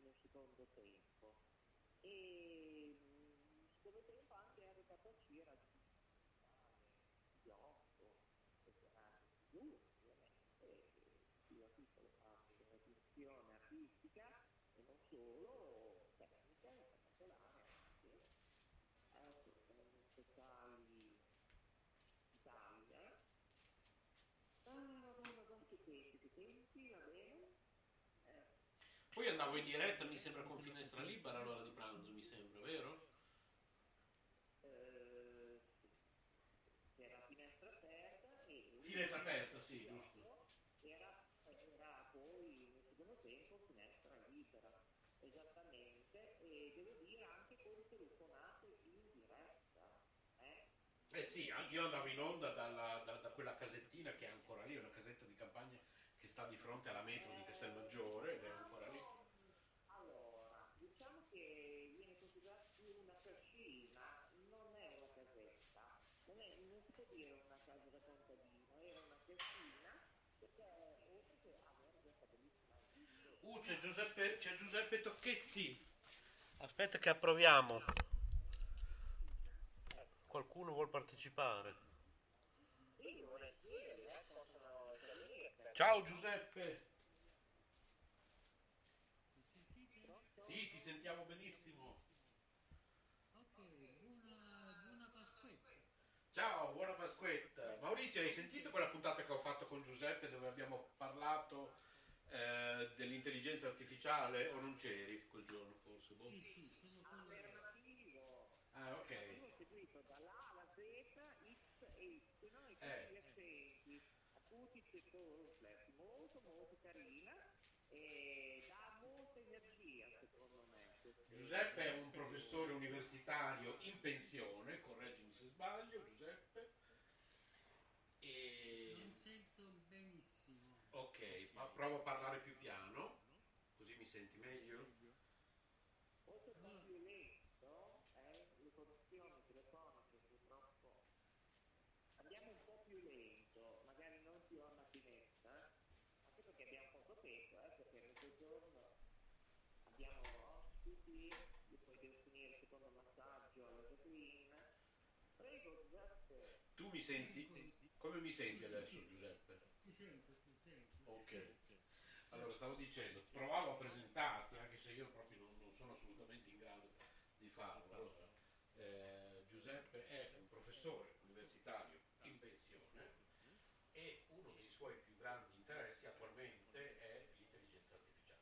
nel secondo tempo. E mh, secondo tempo anche RKC era di 8 più ovviamente più a piccole parti della gestione artistica e non solo tecnica e particolare anche ecco sono speciali Italia ah madonna quanti tempi che tempi va bene eh, Poi andavo in diretta, mi sembra con finestra libera all'ora di pranzo, mi sembra, vero? eh, c'era la finestra aperta e Finestra aperta, sì, giusto. era, era poi nel secondo tempo finestra libera esattamente e devo dire anche con telefonate in diretta eh? Eh sì, io andavo in onda dalla- da, da quella casettina che è ancora lì, una casetta di campagna che sta di fronte alla metro di Castelmaggiore ed è lì. allora diciamo che viene considerata più una cascina non è una casetta non, è, dire una casa da contadino era una cascina perché oltre che avere questa bellissima Uh, c'è Giuseppe, c'è Giuseppe Tocchetti. Aspetta che approviamo. Qualcuno vuol partecipare. Sì, volentieri, eh. Ciao Giuseppe. Sì, ti sentiamo benissimo. Ok, buona, buona Pasquetta. Ciao, buona Pasquetta. Maurizio, hai sentito quella puntata che ho fatto con Giuseppe dove abbiamo parlato eh, dell'intelligenza artificiale o non c'eri quel giorno forse? Boh. Sì, sì, sono. Alternativo. Ah, ok. Ho seguito dalla A alla Z, X e Y, e Eh. tutti gli accenti acuti e riflessi, molto molto carina e dà molta energia secondo me. Giuseppe è un professore universitario in pensione, correggimi se sbaglio, Giuseppe. Provo a parlare più piano, così mi senti meglio. Questo complimento oh, è l'informazione telefonica purtroppo. Andiamo un po' più lento, magari non più a una mattinetta, eh. anche perché abbiamo poco tempo, eh, perché in questo giorno abbiamo ospiti, io poi devo finire il secondo massaggio alla Jacqueline. Prego Giuseppe. Tu mi senti? Come mi senti adesso Giuseppe? Ti sento, ti sento. Ok. Allora stavo dicendo, provavo a presentarti, anche se io proprio non, non sono assolutamente in grado di farlo. Allora, eh, Giuseppe è un professore universitario in pensione e uno dei suoi più grandi interessi attualmente è l'intelligenza artificiale.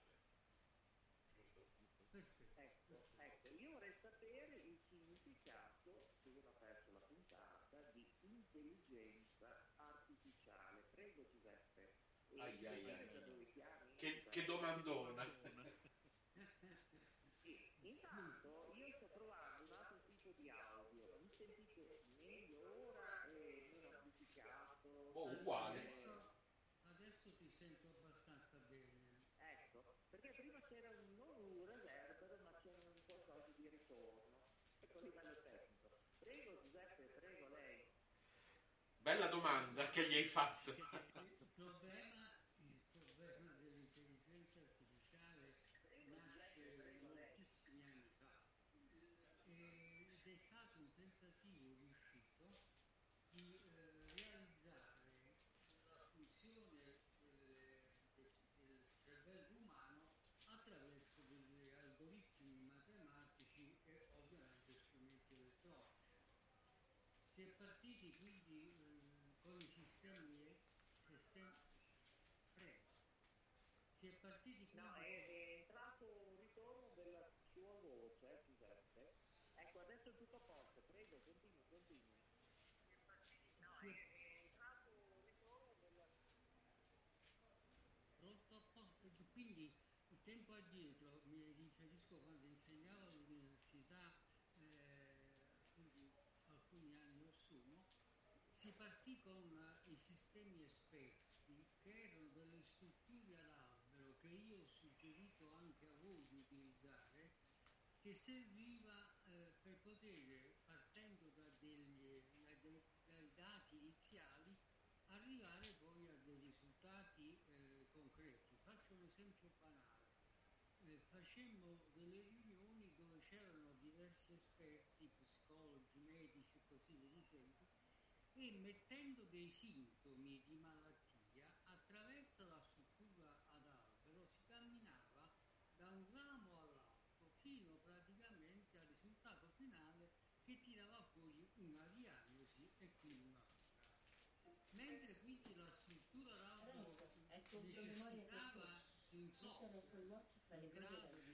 Giusto? Ecco, ecco, io vorrei sapere il significato, se uno ha perso la puntata, di intelligenza artificiale. Prego Giuseppe. Ai, ai, ai, da ai. dove chiami? Che, che domandona! Sì, Intanto io sto provando un altro tipo di audio, mi sentite meglio ora e meno amplificato? Oh, uguale. Adesso, adesso ti sento abbastanza bene. Ecco, perché prima c'era un, non un reverbero ma c'era un qualcosa di ritorno, ecco a livello tecnico. Prego Giuseppe, prego lei. Bella domanda che gli hai fatto. Il problema, il problema dell'intelligenza artificiale nasce moltissimi anni fa eh, ed è stato un tentativo riuscito di eh, realizzare la funzione eh, del, del cervello umano attraverso degli algoritmi matematici e ovviamente strumenti elettronici. Si è partiti quindi eh, con i sistemi, sistemi prego. Si è partiti quindi No, è, è entrato un ritorno della sua voce, eh, Giuseppe. Ecco, adesso è tutto a posto, prego, continui, continui. No, Sì. è, è entrato un ritorno della pronto apposta. E Quindi il tempo addietro, mi riferisco quando insegnavo all'università, eh, quindi alcuni sono, si partì con eh, i sistemi esperti che erano delle strutture ad albero che io ho suggerito anche a voi di utilizzare che serviva eh, per poter, partendo da degli, da dai dati iniziali, arrivare poi a dei risultati eh, concreti. Faccio un esempio banale. Eh, facemmo delle riunioni dove c'erano diversi esperti, psicologi, medici e così via di seguito, e mettendo dei sintomi di malattia attraverso la struttura ad albero si camminava da un ramo all'altro fino praticamente al risultato finale che tirava fuori una diagnosi e quindi una cura. Mentre quindi la struttura d'albero necessitava di un software in grado di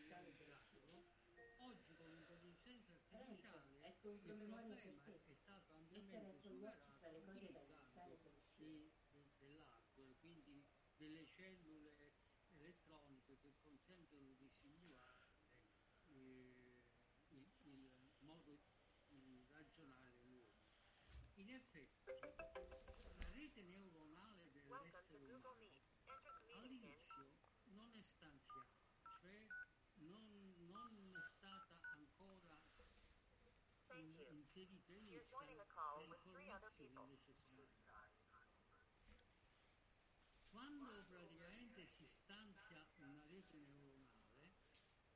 artificiale ecco un il promemoria problema per te. è stato Mettere watch superato fra le cose da benissimo. di- de- dell'hardware, quindi delle cellule elettroniche che consentono di simulare eh, il, il modo di ragionare dell'uomo. In effetti, la rete neuronale dell'essere umano all'inizio non è stanziata, cioè non, non è stata ancora in- inserita in le informazioni necessarie. Quando praticamente si stanzia una rete neuronale,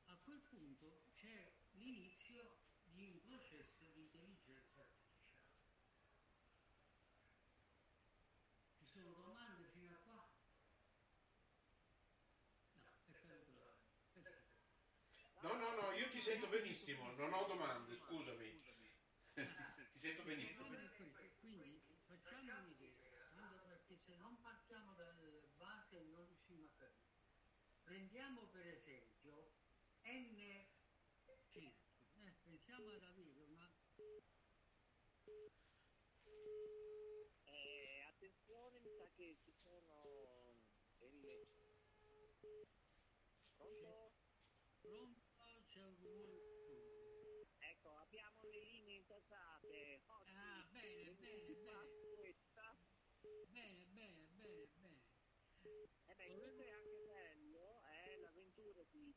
a quel punto c'è l'inizio di un processo di intelligenza artificiale. Ci sono domande fino a qua? No, è. Perfetto. No, no, no, io ti sento benissimo, non ho domande, scusami. Ti sento benissimo. Quindi, facciamo un'idea, perché se non partiamo dal base non riusciamo a capire. Prendiamo per esempio n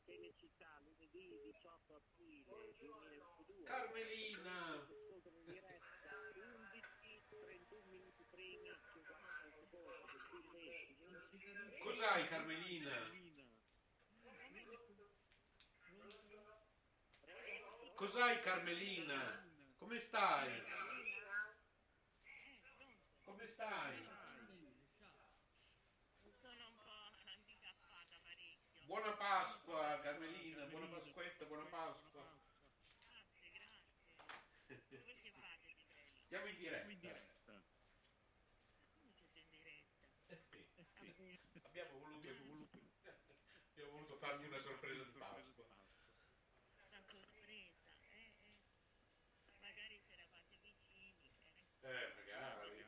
Cinecittà lunedì 18 aprile 2022. Carmelina! Cos'hai Carmelina? Cos'hai Carmelina? Come stai? Come stai? Buona Pasqua Carmelina, buona Pasquetta, buona Pasqua. Grazie, grazie. Siamo in diretta. Siete in diretta? Eh sì, sì. Abbiamo voluto, abbiamo voluto farti una sorpresa di Pasqua. Una sorpresa, eh, eh. Magari se eravate vicini, eh. Eh, magari.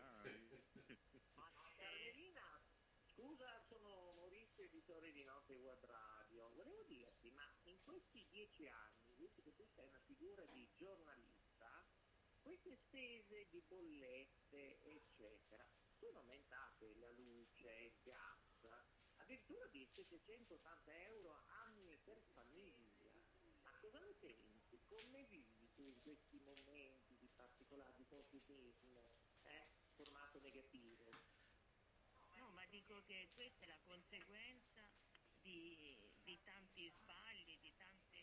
Ma Carmelina, scusa, sono Editore di Note Web Radio. Volevo dirti, ma in questi dieci anni, visto che tu sei una figura di giornalista, queste spese di bollette, eccetera, sono aumentate la luce, il gas, addirittura di 780 euro anni per famiglia. Ma cosa ne pensi? Come vivi tu in questi momenti di particolare di positivismo, eh, formato negativo? No, ma dico che questa è la conseguenza di, di tanti sbagli, di tante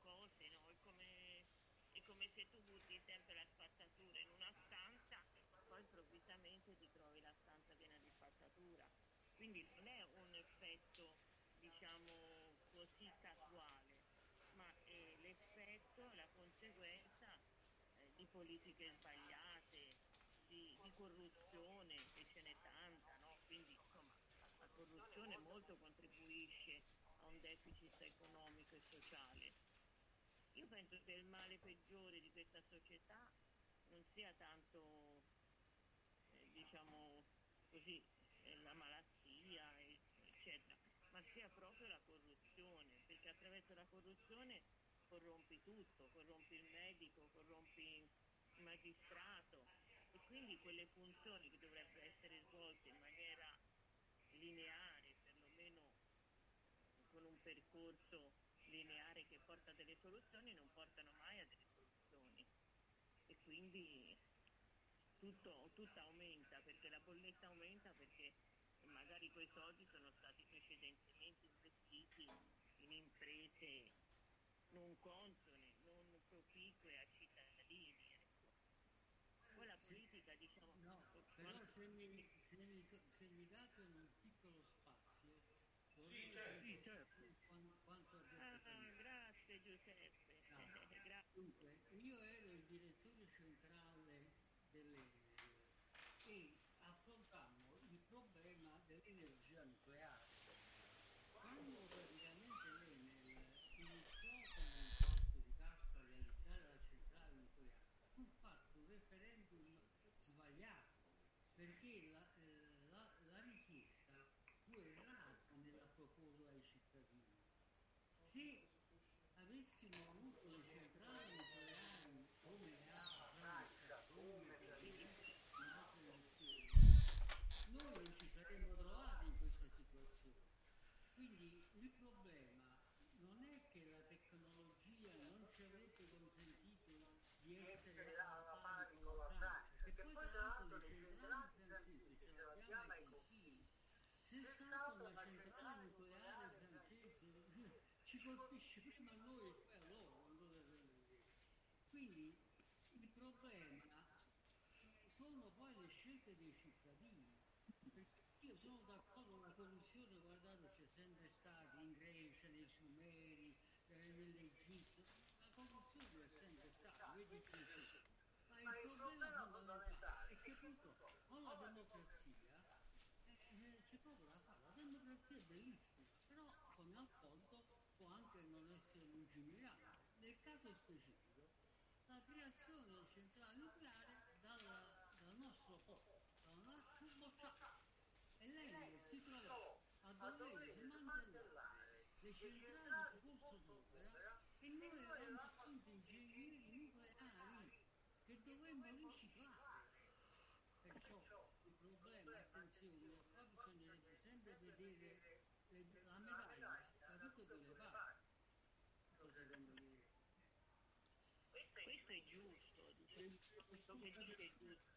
cose, no? È come, è come se tu butti sempre la spazzatura in una stanza e poi improvvisamente ti trovi la stanza piena di spazzatura. Quindi non è un effetto, diciamo, così casuale, ma è l'effetto, la conseguenza eh, di politiche sbagliate, di, di corruzione, che ce n'è tanta, no? Quindi corruzione molto contribuisce a un deficit economico e sociale. Io penso che il male peggiore di questa società non sia tanto, eh, diciamo così, eh, la malattia, eccetera, ma sia proprio la corruzione, perché attraverso la corruzione corrompi tutto, corrompi il medico, corrompi il magistrato e quindi quelle funzioni che dovrebbero essere svolte in maniera lineare, perlomeno con un percorso lineare che porta a delle soluzioni, non portano mai a delle soluzioni. E quindi tutto, tutto aumenta, perché la bolletta aumenta perché magari quei soldi sono stati precedentemente investiti in imprese non consone, non proficue ai cittadini. Ecco. Poi la politica, diciamo, No, però se mi, se mi, se mi piccolo spazio, vorrei certo. ha detto Ah, grazie Giuseppe, No. grazie. Dunque, io ero il direttore centrale dell'Enel e affrontammo il problema dell'energia nucleare. Quando praticamente l'Enel iniziò con un costo di gas per realizzare la centrale nucleare, fu fatto un referendum sbagliato perché la, eh, la- la richiesta fu errata nella proposta ai cittadini. Se avessimo avuto le centrali nucleari come la Francia, come altre nazioni, noi non ci saremmo trovati in questa situazione. Quindi il problema non è che la tecnologia non ci avrebbe consentito di essere alla pari con la Francia, che poi tra l'altro le centrali francesi ce l'abbiamo ai confini. Se è stata una centrale ci colpisce prima a noi e poi a loro. Quindi il problema sono poi le scelte dei cittadini. Perché io sono d'accordo con la corruzione, guardate, c'è sempre stata in Grecia, nei Sumeri, eh, nell'Egitto, la corruzione è sempre stata, vedi Gesù. Ma il problema fondamentale è che appunto con la democrazia eh, c'è poco da fare. La democrazia è bellissima, però come al solito non essere lungimirante. Nel caso specifico, la creazione della centrale nucleare dalla- dal nostro popolo, da una fu. E lei si trovò a dover smantellare le centrali di corso d'opera e noi avevamo appunto ingegneri nucleari che dovremmo riciclare. questo è giusto, questo che dice è giusto.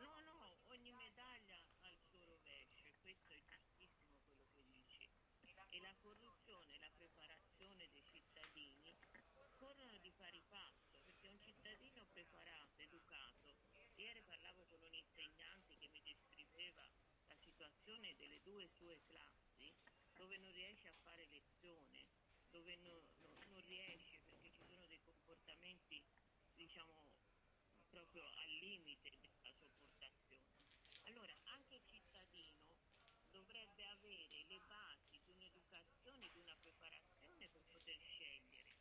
No, no, ogni medaglia ha il suo rovescio, questo è giustissimo quello che dice. E la corruzione e la preparazione dei cittadini corrono di pari passo, perché un cittadino preparato, educato, ieri parlavo con un insegnante che mi descriveva la situazione delle due sue classi, dove non riesce a fare lezione, dove non, diciamo, proprio al limite della sopportazione. Allora, anche il cittadino dovrebbe avere le basi di un'educazione, di una preparazione per poter scegliere.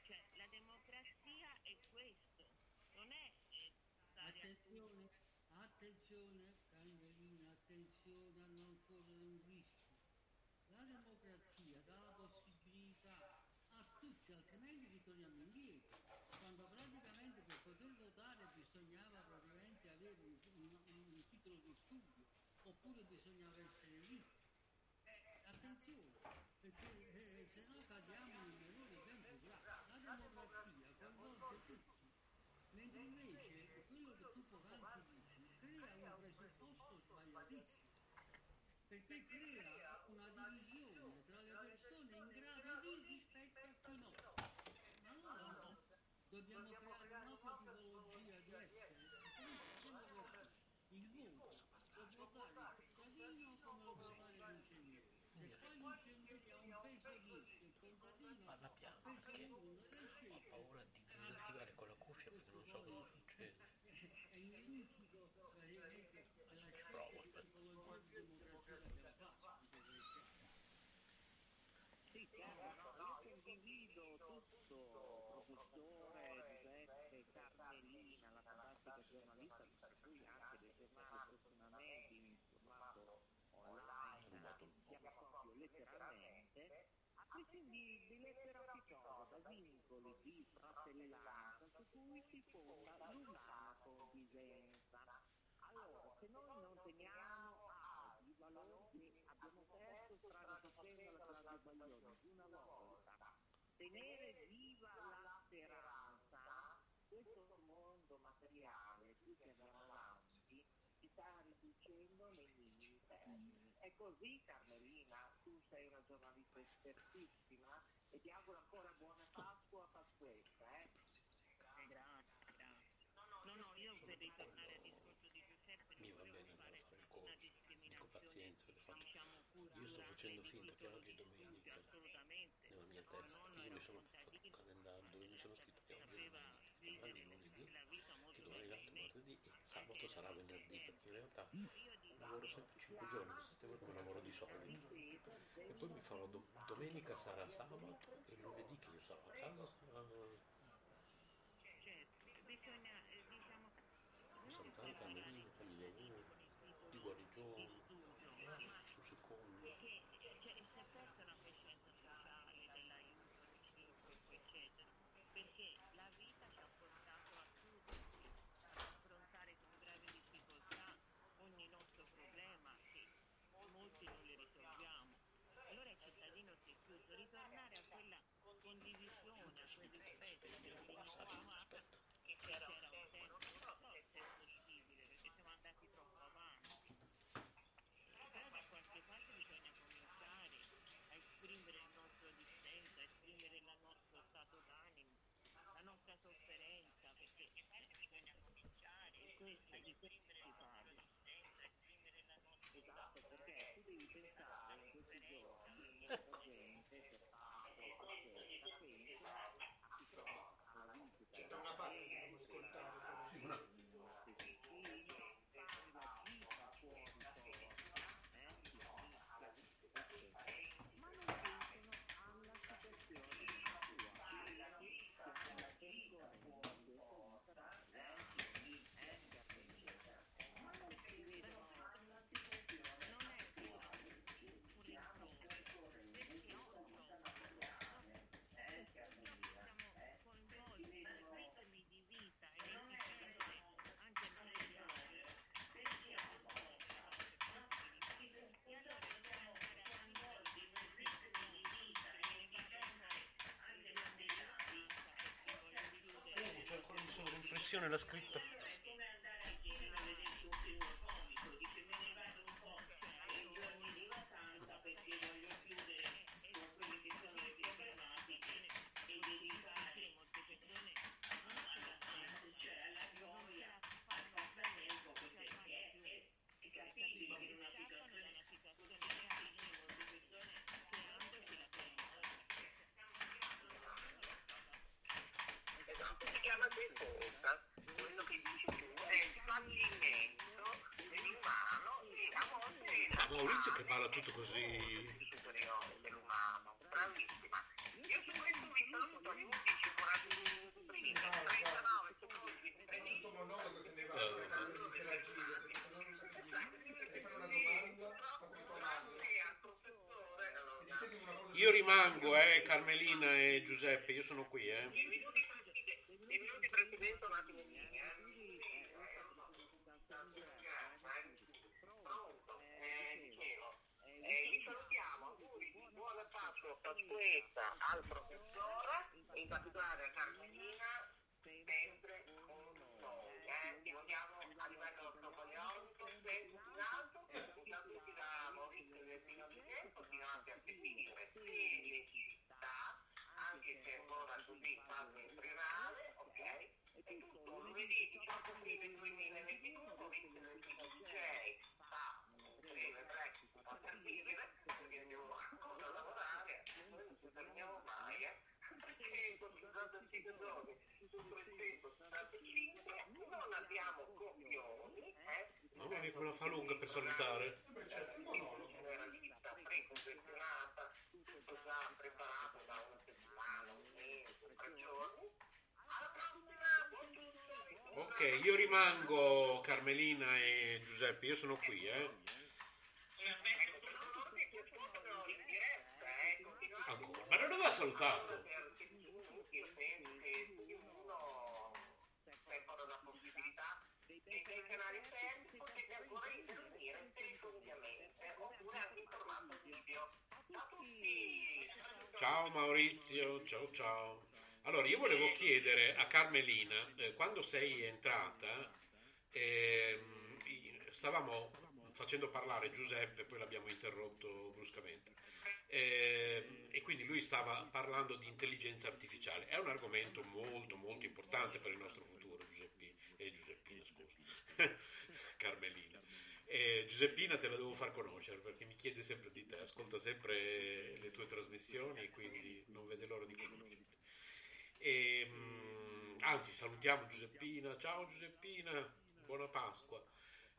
Cioè, la democrazia è questo, non è eh, Attenzione, attenzione, Cagnolina, attenzione a non correre un rischio. La democrazia dà la possibilità a tutti, altrimenti ritorniamo indietro. Quando praticamente per poter votare bisognava praticamente avere un, un- un titolo di studio, oppure bisognava essere ricchi. Eh, attenzione, perché eh, se no cadiamo in un errore ben più grave. La democrazia coinvolge tutti. Mentre invece quello che tu poc'anzi dici crea un presupposto sbagliatissimo, perché crea una divisione tra le persone in grado di rispetto a chi no. Ma allora no, dobbiamo creare un'altra tipologia di essere. Comunque, democrazia. Il voto lo può dare il cittadino come lo può dare l'ingegnere. Se poi l'ingegnere ha un peso 10 e il contadino Parla piano perché 1 delle ho paura di disattivare con la cuffia perché non so cosa succede. praticamente della Provo, fatto. Sì, chiaro, no, io condivido tutto, professore Giuseppe Carmelina, la fantastica giornalista, per cui anche dei giornali prossimamente in formato online, siamo proprio letteralmente, a questi di, di lettera da vincoli di fratellanza su cui si fonda l'umana convivenza. Allora, se noi non teniamo alti i valori che abbiamo perso strada facendo la Baglioni di una volta, tenere viva la speranza, questo mondo materiale, più che andiamo avanti, si sta riducendo nei minimi termini. È così Carmelina, tu sei una giornalista espertissima e ti auguro ancora buona Pasqua, Pasquetta, eh? Grazie, grazie. No, no, io per ritornare al discorso di Giuseppe Mi non va volevo bene fare andare a fare il una corso. Dico discriminazione pazienza, le faccio- diciamo Io sto culturale facendo finta che oggi è domenica. assolutamente Nella mia testa, io mi sono un fatto calendario dove mi sono scritto che oggi è domenica, domani lunedì, che domani è l'altro martedì e sabato sarà venerdì, perché in realtà lavoro sempre 5 giorni settimana come lavoro di solito. E poi mi farò dom- domenica sarà sabato e lunedì che io sarò a casa sarà bisogna, eh, diciamo, salutare Carmelina, fargli gli auguri di guarigione, wait a minute. Di sovraimpressione la scritta. chiama tendenza, quello che dici tu è il fallimento dell'umano e a volte... Ah, Maurizio che parla tutto così... dell'umano, bravissima. Io su questo vi saluto alle 11 prima, 39 secondi, Insomma, no, così ne va, interagire, perché se non ti fanno una domanda, fa. Eh, io rimango, eh, Carmelina e Giuseppe, io sono qui, eh dicevo, vi salutiamo, auguri di buona Pasqua, Pasquetta al professore, in particolare a Carmelina, sempre con noi, eh, ti vogliamo a livello napoleonico, sempre in alto, tutti da Maurizio del Pino di Tempo, fino anche a definire felicità, anche se ancora così fatto in? E lunedì 18 aprile 2022, Maurizio del Pino DJ un breve break a partire, perché devo ancora lavorare, noi non ci fermiamo mai, eh? perché con 65 giorni su 365 non abbiamo copioni, eh? Mamma mia, come la fa lunga per salutare. Beh, certo, un monologo. Una lista preconfezionata, tutto già preparato da una settimana, un mese, tre giorni. Alla prossima, buon tutto! Io rimango, Carmelina e Giuseppe, io sono qui, eh. Ancora. Ma non aveva salutato. Ciao Maurizio, ciao ciao. Allora, io volevo chiedere a Carmelina, eh, quando sei entrata, i- stavamo facendo parlare Giuseppe, poi l'abbiamo interrotto bruscamente, Ehm, e quindi lui stava parlando di intelligenza artificiale. È un argomento molto molto importante per il nostro futuro, Giuseppi, eh, Giuseppina, scusa, Carmelina. Eh, Giuseppina te la devo far conoscere perché mi chiede sempre di te, ascolta sempre le tue trasmissioni e quindi non vede l'ora di conoscerti. E, mm, anzi, salutiamo Giuseppina. Ciao Giuseppina, buona Pasqua.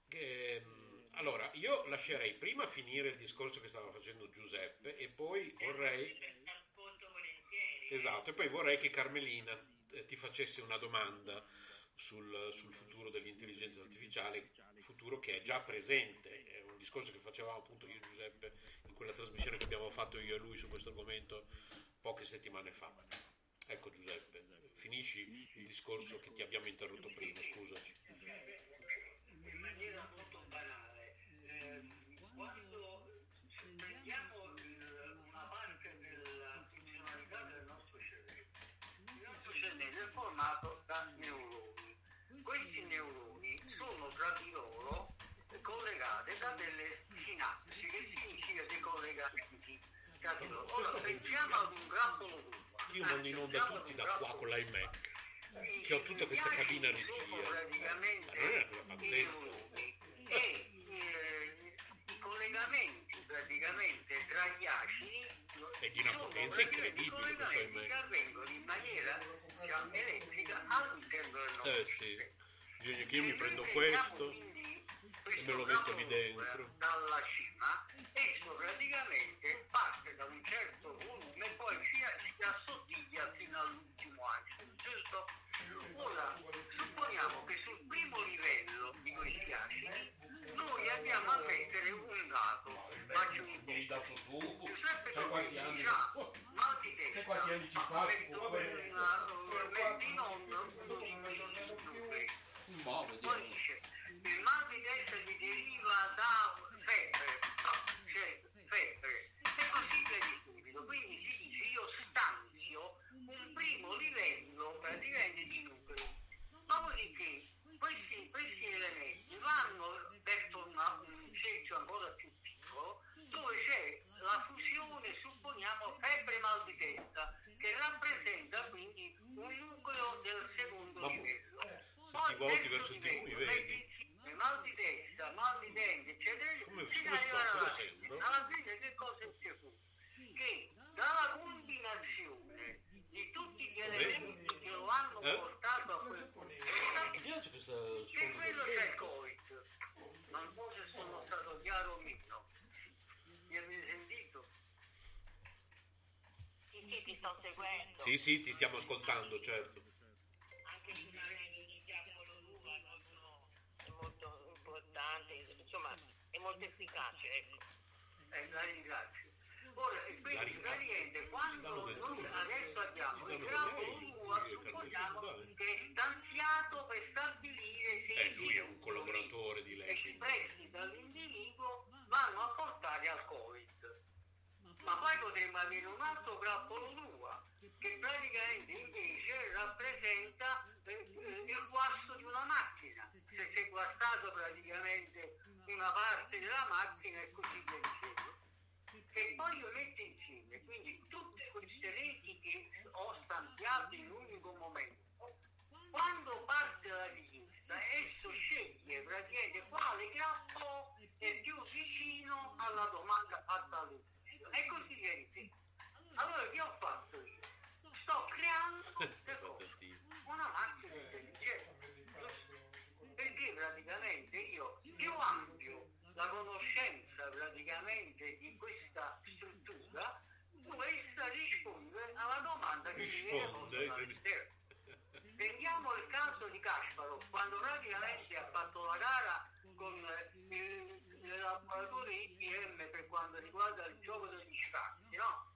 Che, mm, allora, io lascerei prima finire il discorso che stava facendo Giuseppe e poi vorrei... Esatto, e poi vorrei che Carmelina eh, ti facesse una domanda sul, sul futuro dell'intelligenza artificiale, futuro che è già presente, è un discorso che facevamo appunto io e Giuseppe in quella trasmissione che abbiamo fatto io e lui su questo argomento poche settimane fa. Ecco Giuseppe, finisci il discorso che ti abbiamo interrotto prima, scusaci. in maniera molto banale. Eh, quando prendiamo il- una parte della funzionalità del nostro cervello, il nostro cervello è formato da neuroni. Questi neuroni sono tra di loro collegate da delle sinapsi, che significa dei collegamenti tra di loro. Ora pensiamo ad un grappolo d'uva. Io mando in onda ad tutti da qua con l'iMac. che ho tutta questa cabina regia. Ma non è una cosa pazzesca. e eh, i collegamenti praticamente tra gli acidi È di una potenza incredibile questo collegamenti iMac. che avvengono in maniera diciamo, elettrica all'interno del nostro Eh sì, bisogna che io mi prendo questo. questo me lo metto lì dentro. dalla cima esso praticamente parte da un certo volume e poi si, si primo livello di questi acidi noi andiamo a mettere un dato faccio un Mi hai dato tu? Giuseppe Sai quanti anni? Domenici ha mal di testa ma fa? metto Vabbè. una- un mettinon un No, poi dice, il mal di testa gli deriva da febbre, cioè febbre, e così via di seguito. Quindi si dice io stanzio un primo livello praticamente di nucleo. Dopodiché questi, questi elementi vanno verso una- un seggio ancora più piccolo dove c'è la fusione, supponiamo, febbre mal di testa, che rappresenta quindi un nucleo del secondo Ma- livello. Se ti volti verso il TV mi vedi. Mal di testa, mal di denti, eccetera, Come- fino come ad sto? alla. Alla fine che cosa c'è fu? Che dalla combinazione di tutti gli elementi che lo hanno Eh? portato a quel punto, Mi piace questa che quello c'è il Covid. Non so se sono stato chiaro o meno. Mi avete sentito? Sì, sì, ti sto seguendo. Sì, sì, ti stiamo ascoltando, certo. Anche il canale di Giacomo Luva no, è molto importante, insomma è molto efficace, ecco. Eh, la ringrazio. Ora, e quindi praticamente quando noi adesso abbiamo il Danno grafo del lei, UA, io supponiamo che è stanziato per stabilire se Eh, i lui è un collaboratore di lei, quindi. espressi dall'individuo vanno a portare al Covid. Ma poi potremmo avere un altro grappolo d'uva che praticamente invece rappresenta eh, eh, il guasto di una macchina. Se si è guastato praticamente una parte della macchina e così via dicendo. E poi io metto insieme quindi tutte queste reti che ho stanziato in un unico momento. Quando parte la richiesta, esso sceglie praticamente quale grappolo è più vicino alla domanda fatta all'ufficio. E così via dicendo. Allora che ho fatto io? Sto creando una macchina la conoscenza praticamente di questa struttura, questa risponde alla domanda che mi viene posta Risponde. Prendiamo il caso di Kasparov, quando praticamente ha fatto la gara con il, laboratorio IBM per quanto riguarda il gioco degli scacchi, no?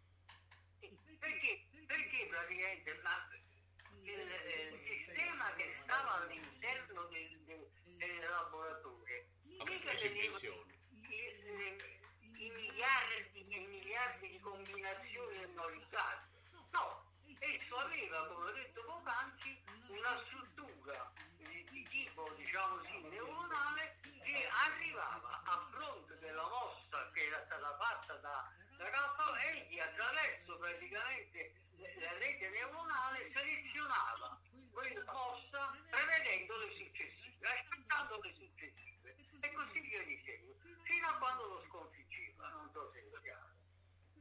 Perché, perché praticamente la- il, il sistema che stava all'interno del, del- del laboratorio mica teneva pensione. i, le- i miliardi e miliardi di combinazioni memorizzate. No, esso aveva, come ho detto poc'anzi, una struttura di, di tipo, diciamo così, neuronale che arrivava a fronte della mossa che era stata fatta da, da Raffaello egli attraverso praticamente la rete neuronale selezionava quella mossa prevedendo le successive, aspettando le successive e così via di seguito, fino a quando lo sconfiggeva, non so se è chiaro.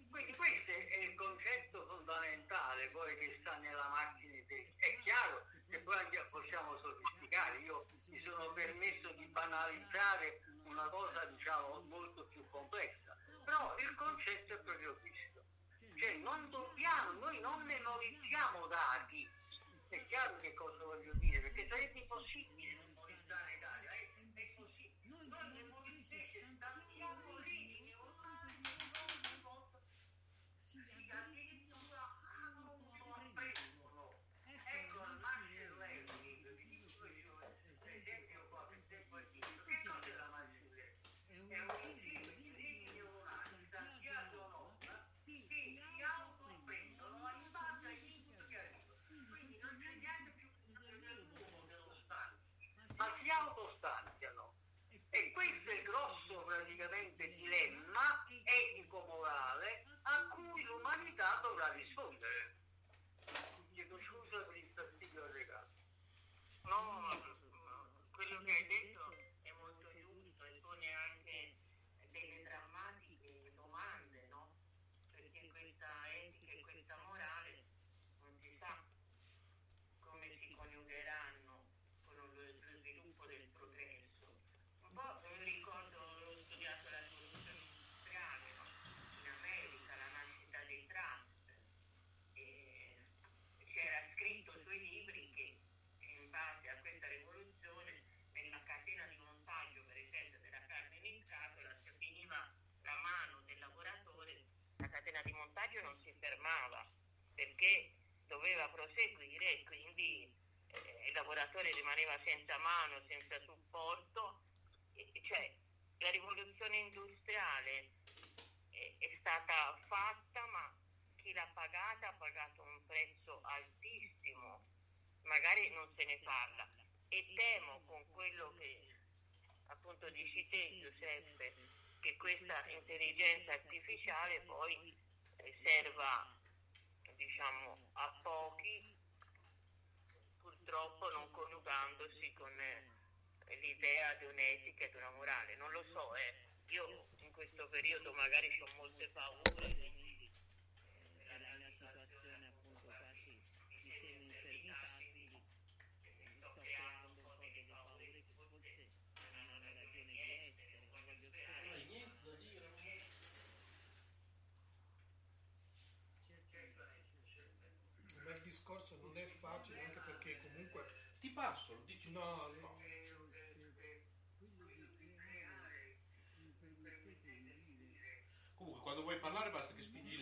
Quindi questo è il concetto fondamentale poi che sta nella macchina intelligente. È chiaro che poi anche possiamo sofisticare, io mi sono permesso di banalizzare una cosa diciamo molto più complessa, però il concetto è proprio questo. Cioè non dobbiamo, noi non memorizziamo dati, è chiaro che cosa voglio dire, perché sarebbe impossibile memorizzare dati, è, è così. Noi memorizziamo, stanziamo reti neuronali ogni volta si addirittura apprendono. Ecco il machine learning, vi dico io, per esempio qualche tempo addietro, che cos'è la machine learning? È un insieme di reti neuronali stanziate o no, che si autoapprendono in base agli input che arrivano. Quindi non c'è neanche più l'uomo dello stanzio, ma si autostanziano. E questo è il grosso praticamente dilemma etico-morale a cui l'umanità dovrà rispondere. Chiedo scusa per il fastidio regalo. No, ma quello che hai detto è molto giusto e pone anche delle drammatiche domande, no? Perché questa etica e questa morale non si sa come si coniugheranno con lo, lo sviluppo del progresso. Un po' mi ricordo, ho studiato la rivoluzione industriale, no? In America, la nascita dei trust. E c'era scritto sui libri che in base a questa rivoluzione nella catena di montaggio per esempio della carne in scatola se finiva la mano del lavoratore la catena di montaggio non si fermava perché doveva proseguire e quindi eh, il lavoratore rimaneva senza mano, senza supporto. E- cioè la rivoluzione industriale è, è stata fatta ma chi l'ha pagata ha pagato un prezzo altissimo, magari non se ne parla. E temo con quello che appunto dici te Giuseppe che questa intelligenza artificiale poi eh, serva diciamo a pochi purtroppo non coniugandosi con eh, l'idea di un'etica e di una morale non lo so eh. io in questo periodo magari ho molte paure No, no. Comunque, quando vuoi parlare basta che spingi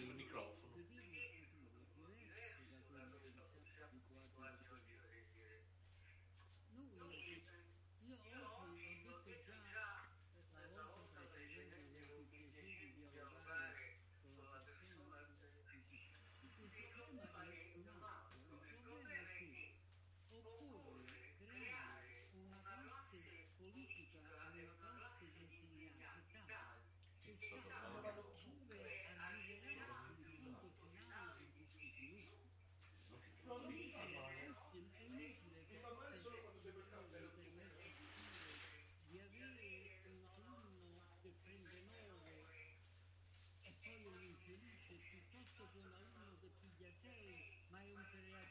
Hey, my imperial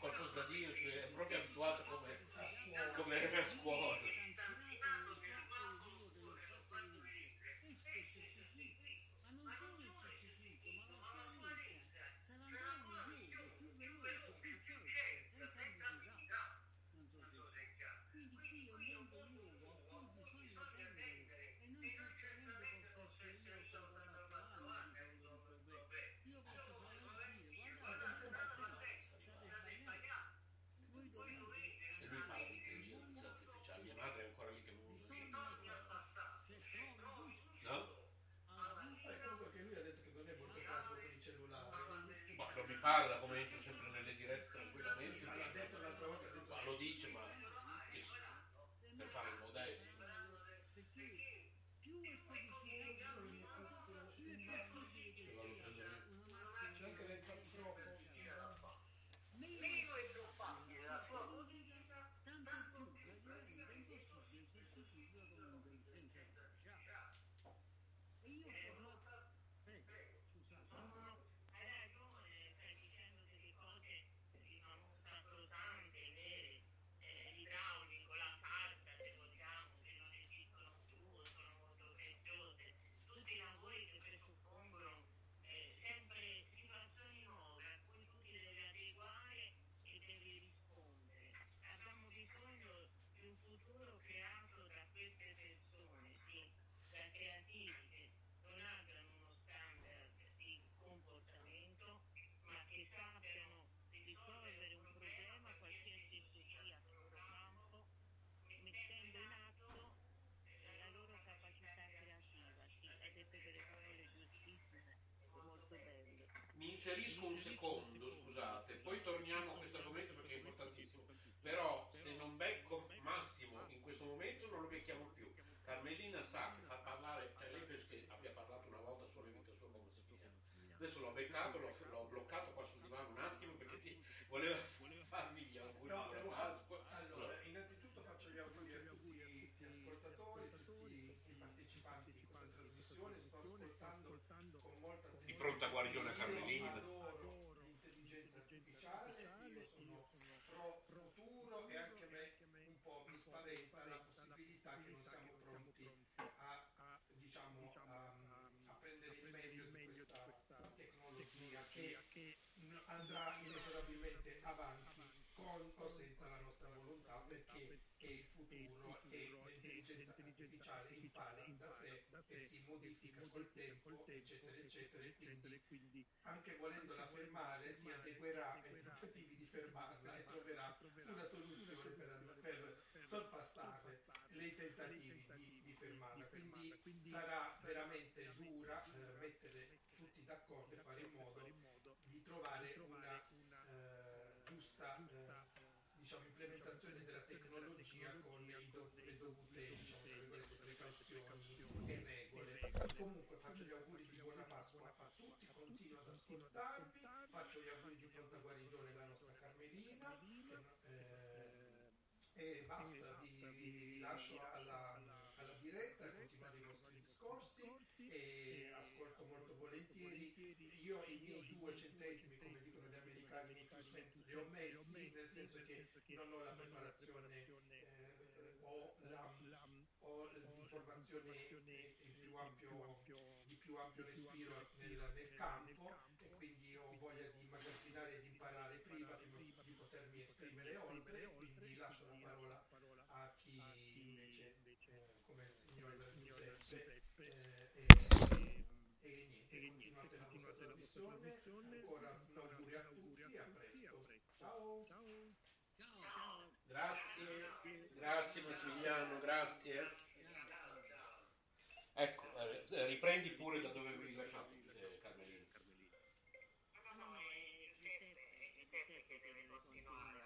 qualcosa da dirci, cioè, è proprio abituato come, come era a scuola. out of the inserisco un secondo, scusate, poi torniamo a questo argomento perché è importantissimo. Però se non becco Massimo in questo momento non lo becchiamo più. Carmelina sa che fa parlare, cioè lei penso che abbia parlato una volta solo in vita sua come si chiama. Adesso l'ho beccato, l'ho, l'ho, bloccato qua sul divano un attimo perché ti voleva farmi gli auguri. No, devo fare. Allora, innanzitutto faccio gli auguri a tutti gli ascoltatori, tutti i partecipanti di questa trasmissione, andrà inesorabilmente avanti con o senza la nostra volontà perché è il futuro e l'intelligenza artificiale impara da sé e si modifica col tempo eccetera eccetera. E quindi anche volendola fermare si adeguerà ai tentativi di fermarla e troverà una soluzione per, per sorpassare i tentativi di, di, fermarla. Quindi sarà veramente dura eh, mettere tutti d'accordo e fare in modo trovare una eh, giusta eh, diciamo, implementazione della tecnologia con do- le dovute diciamo, virgolette, precauzioni e regole. Comunque faccio gli auguri di buona Pasqua a tutti, continuo ad ascoltarvi, faccio gli auguri di pronta guarigione alla nostra Carmelina che, eh, e basta, vi, vi lascio alla diretta e continuare i vostri discorsi e ascolto molto volentieri. Io i miei due centesimi, come dicono gli americani, nei two cents, li ho messi nel senso che non ho la preparazione, eh, ho, la, ho l'informazione in più ampio, di più ampio respiro nel, nel campo e quindi ho voglia di immagazzinare e di imparare prima di, di potermi esprimere oltre, quindi lascio la parola a chi invece, eh, come il signor Giuseppe, eh, e, e niente, continuate la vostra trasmissione, ancora un auguri a tutti a presto. Ciao! Ciao. Grazie, grazie Massimiliano, grazie. Ecco, eh, riprendi pure da dove avevi lasciato, eh, Carmelina. No, no, è Giuseppe, è che deve continuare.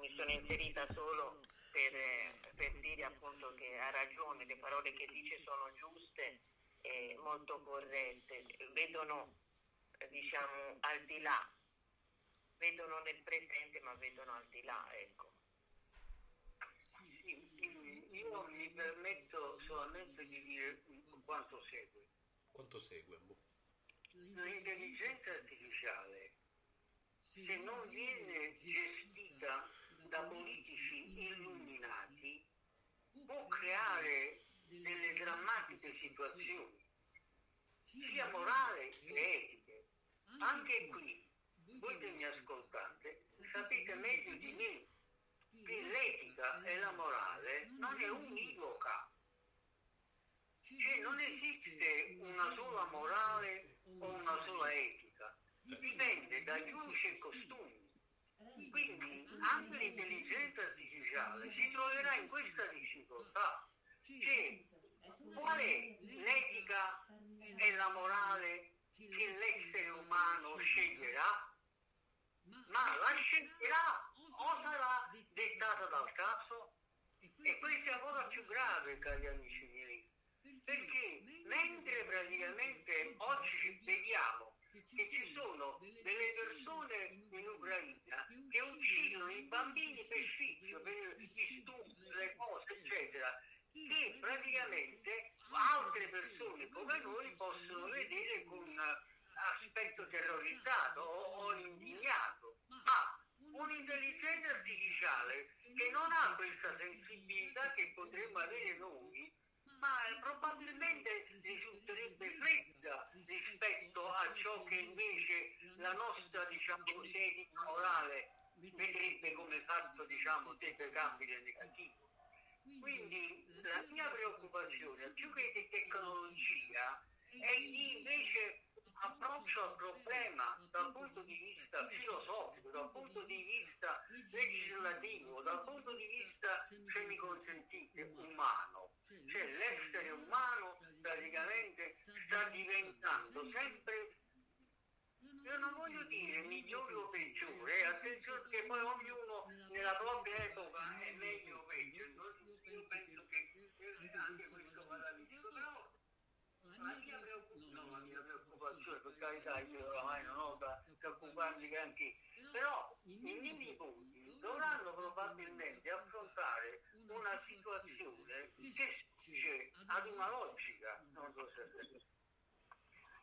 Mi sono inserita solo per, per dire appunto che ha ragione, le parole che dice sono giuste e molto corrette, vedono eh, diciamo al di là, vedono nel presente ma vedono al di là, ecco. Sì, io mi permetto solamente di dire quanto segue. Quanto segue? Boh. L'intelligenza artificiale, se non viene gestita da politici illuminati, può creare delle drammatiche situazioni, sia morali che etiche. Anche qui, voi che mi ascoltate, sapete meglio di me che l'etica e la morale non è univoca. Cioè non esiste una sola morale o una sola etica, dipende da giudici e costumi. Quindi anche l'intelligenza artificiale si troverà in questa difficoltà. Cioè, qual è l'etica e la morale che l'essere umano sceglierà? Ma la sceglierà o sarà dettata dal caso? E questo è ancora più grave, cari amici miei, perché mentre praticamente oggi vediamo che ci sono delle persone in Ucraina che uccidono i bambini per sfizio, per gli stupri, le cose, eccetera, che praticamente altre persone come noi possono vedere con aspetto terrorizzato o, indignato. Ma un'intelligenza artificiale che non ha questa sensibilità che potremmo avere noi, ma probabilmente risulterebbe fredda rispetto a ciò che invece la nostra diciamo etica morale vedrebbe come fatto diciamo deprecabile e negativo. Quindi la mia preoccupazione più che di tecnologia è di invece approccio al problema dal punto di vista filosofico, dal punto di vista legislativo, dal punto di vista, se mi consentite, umano. Cioè l'essere umano praticamente sta diventando sempre, io non voglio dire migliore o peggiore, eh, attenzione che poi ognuno nella propria epoca è meglio o peggio, anche questo visto, però la mia, no, la mia preoccupazione, per carità, io oramai non ho da preoccuparmi granché, però i miei nipoti dovranno probabilmente affrontare una situazione che spinge ad una logica, non so se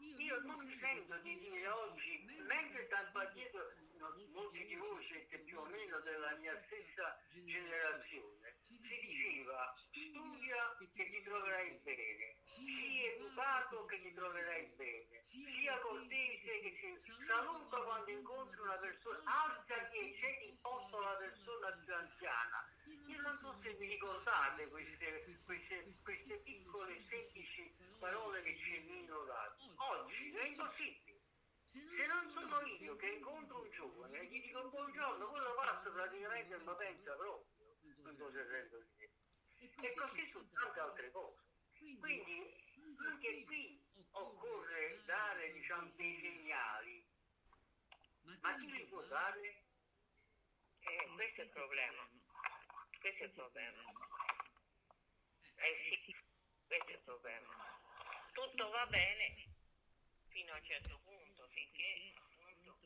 io non mi sento di dire oggi, mentre addietro no, molti di voi siete più o meno della mia stessa generazione, si diceva studia che ti troverai bene, sii educato che ti troverai bene, sia cortese che ti saluta quando incontri una persona, alza che c'è in posto la persona più anziana. Io non so se vi ricordate queste, queste, queste piccole semplici parole che ci vengono date. Oggi è impossibile. Se non sono io che incontro un giovane e gli dico buongiorno, quello passa praticamente non pensa proprio. Non so se dire. E così su tante altre cose. Quindi anche qui occorre dare diciamo, dei segnali. Ma chi li può dare? Eh, questo è il problema. Questo è il problema. Eh sì, questo è il problema. Tutto va bene fino a un certo punto, finché appunto,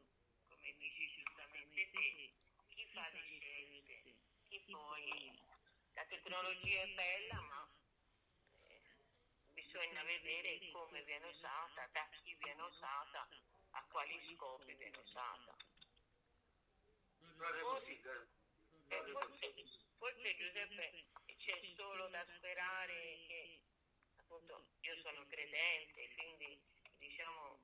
come dici giustamente te, chi fa le scelte, chi poi la tecnologia è bella, ma eh, bisogna vedere come viene usata, da chi viene usata, a quali scopi viene usata. Eh, forse, forse Giuseppe c'è solo da sperare che appunto io sono credente, quindi diciamo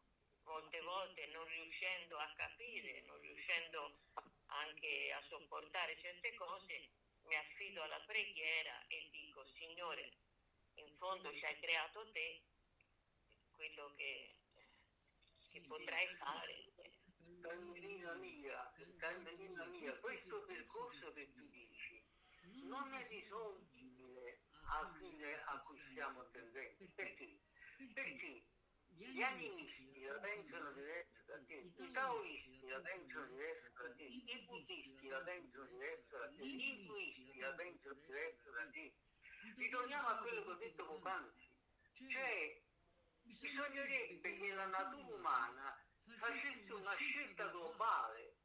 molte volte non riuscendo a capire, non riuscendo anche a sopportare certe cose, mi affido alla preghiera e dico Signore, in fondo ci hai creato te, quello che, che potrai fare. Cagnolina mia, cagnolina mia, questo percorso che tu dici non è risolvibile al fine a cui stiamo tendendo. Perché? Perché gli animisti la pensano diverso i taoisti la pensano diverso da te, i buddisti la pensano diverso da te, gli induisti la pensano diverso da te. Ritorniamo a quello che ho detto poc'anzi. Cioè, bisognerebbe che la natura umana facesse una scelta globale.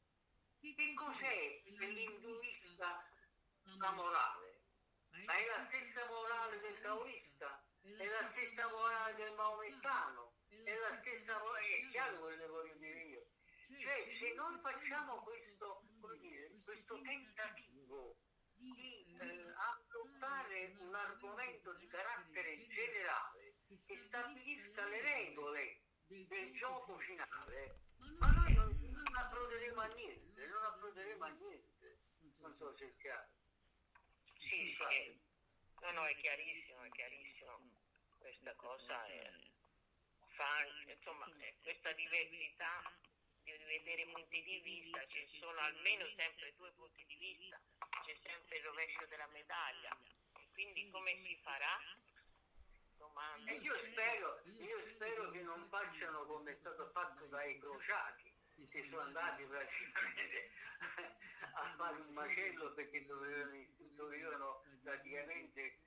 Che cos'è per l'induista la morale? Ma è la stessa morale del taoista, è la stessa morale del maomettano, è la stessa morale, è chiaro quello che voglio dire io. Cioè, se noi facciamo questo, come dire, questo tentativo di eh, affrontare un argomento di carattere generale che stabilisca le regole del gioco finale, ma noi non, non approderemo a niente, non approderemo a niente. Non so se è chiaro. Sì, sì, no, no, è chiarissimo, è chiarissimo. Questa cosa è, fa anche, insomma, eh, questa diversità di vedere punti di vista, ci sono almeno sempre due punti di vista, c'è sempre il rovescio della medaglia. E quindi come si farà? Domanda. E io spero, io spero che non facciano come è stato fatto dai crociati, che sono andati praticamente a fare un macello perché dovevano, dovevano praticamente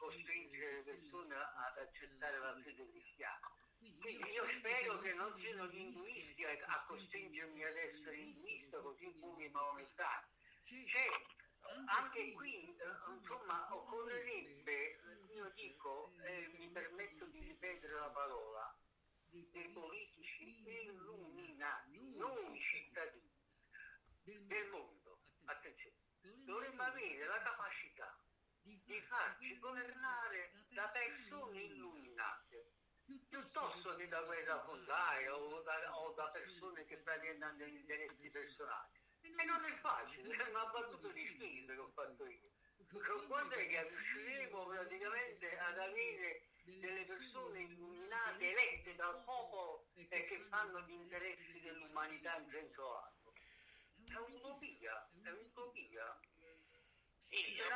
costringere le persone ad accettare la fede cristiana. Quindi io spero che non siano gli induisti a, costringermi ad essere induista così come i maomettani. Cioè, anche qui, eh, insomma, occorrerebbe, io dico, eh, mi permetto di ripetere la parola, dei politici illuminati, noi cittadini del mondo, attenzione, dovremmo avere la capacità di farci governare da persone illuminate, piuttosto che da guerra fondaia o o da persone che praticamente hanno interessi personali. E non è facile, è una battuta di spirito che ho fatto io. Quando è che riusciremo praticamente ad avere delle persone illuminate, elette dal popolo e che fanno gli interessi dell'umanità in senso lato? È un'utopia, è un'utopia. Sì, e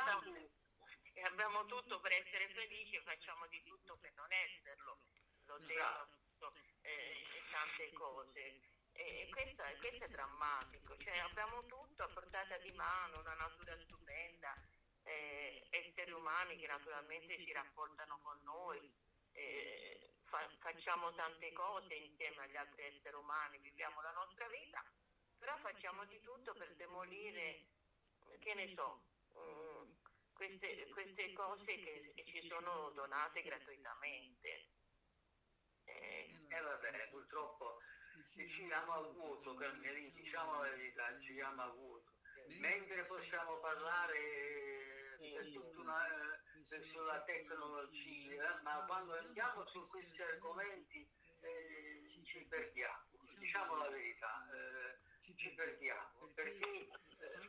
abbiamo tutto per essere felici e facciamo di tutto per non esserlo. Lo devo appunto, eh, tante cose. E questo, è- questo è drammatico, cioè abbiamo tutto a portata di mano, una natura stupenda, eh, esseri umani che naturalmente si rapportano con noi, eh, fa- facciamo tante cose insieme agli altri esseri umani, viviamo la nostra vita, però facciamo di tutto per demolire, che ne so, mm, queste, queste cose che, ci sono donate gratuitamente. Eh, E vabbè, purtroppo ci giriamo a vuoto, diciamo la verità, ci giriamo a vuoto. Mentre possiamo parlare eh, per tutta una, eh, sulla tecnologia, ma quando andiamo su questi argomenti eh, ci perdiamo, diciamo la verità, eh, ci perdiamo, perché eh,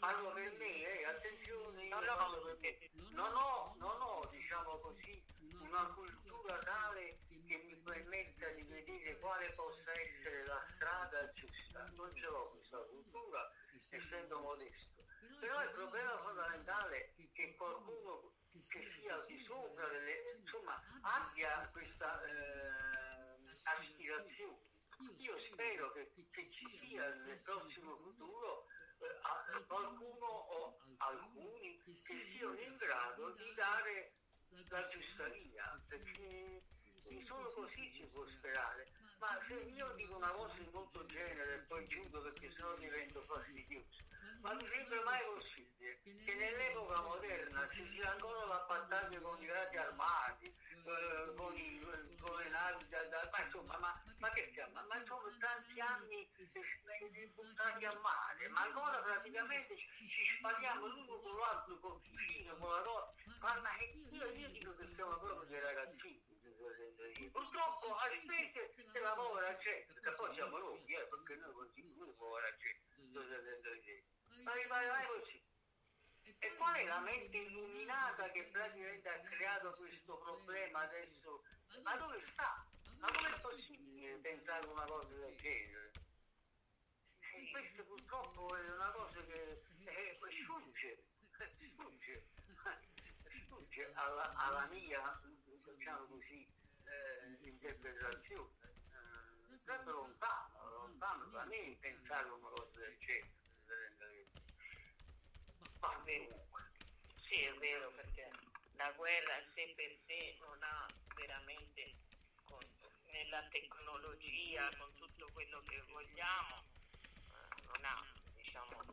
parlo per me, eh, attenzione, no, no, perché non ho, non ho, diciamo così, una cultura tale che mi permetta di vedere quale possa essere la strada giusta. Non ce l'ho questa cultura, essendo modesto. Però il problema fondamentale è che qualcuno che sia al di sopra, delle, insomma, abbia questa eh, aspirazione. Io spero che, che ci sia nel prossimo futuro qualcuno o alcuni che siano in grado di dare la giusta via, perché solo così si può sperare. Ma se io dico una cosa di molto genere e poi chiudo perché sennò divento fastidioso, ma non sembra mai possibile che nell'epoca moderna ci sia ancora la battaglia con i gradi armati, eh, con, i, con le navi, da, da- ma insomma, ma, ma che stiamo? Ma, ma sono tanti anni eh, buttati a mare, ma ancora praticamente ci, spariamo l'uno con l'altro, col fucile, con la roba. Ma io, io dico che siamo proprio dei ragazzini. Purtroppo a spese della povera gente, che poi siamo noi, eh, perché noi continuiamo povera gente. Ma rimane mai così. E qual è la mente illuminata che praticamente ha creato questo problema adesso? Ma dove sta? Ma com'è possibile pensare una cosa del genere? Questo purtroppo è una cosa che eh, sfugge, sfugge, sfugge alla, alla mia, diciamo così, eh, interpretazione. Eh, proprio lontano, lontano da me pensare una cosa del genere. Ma comunque, sì è vero perché la guerra sé per sé non ha veramente con- nella tecnologia, con tutto quello che vogliamo, ha diciamo,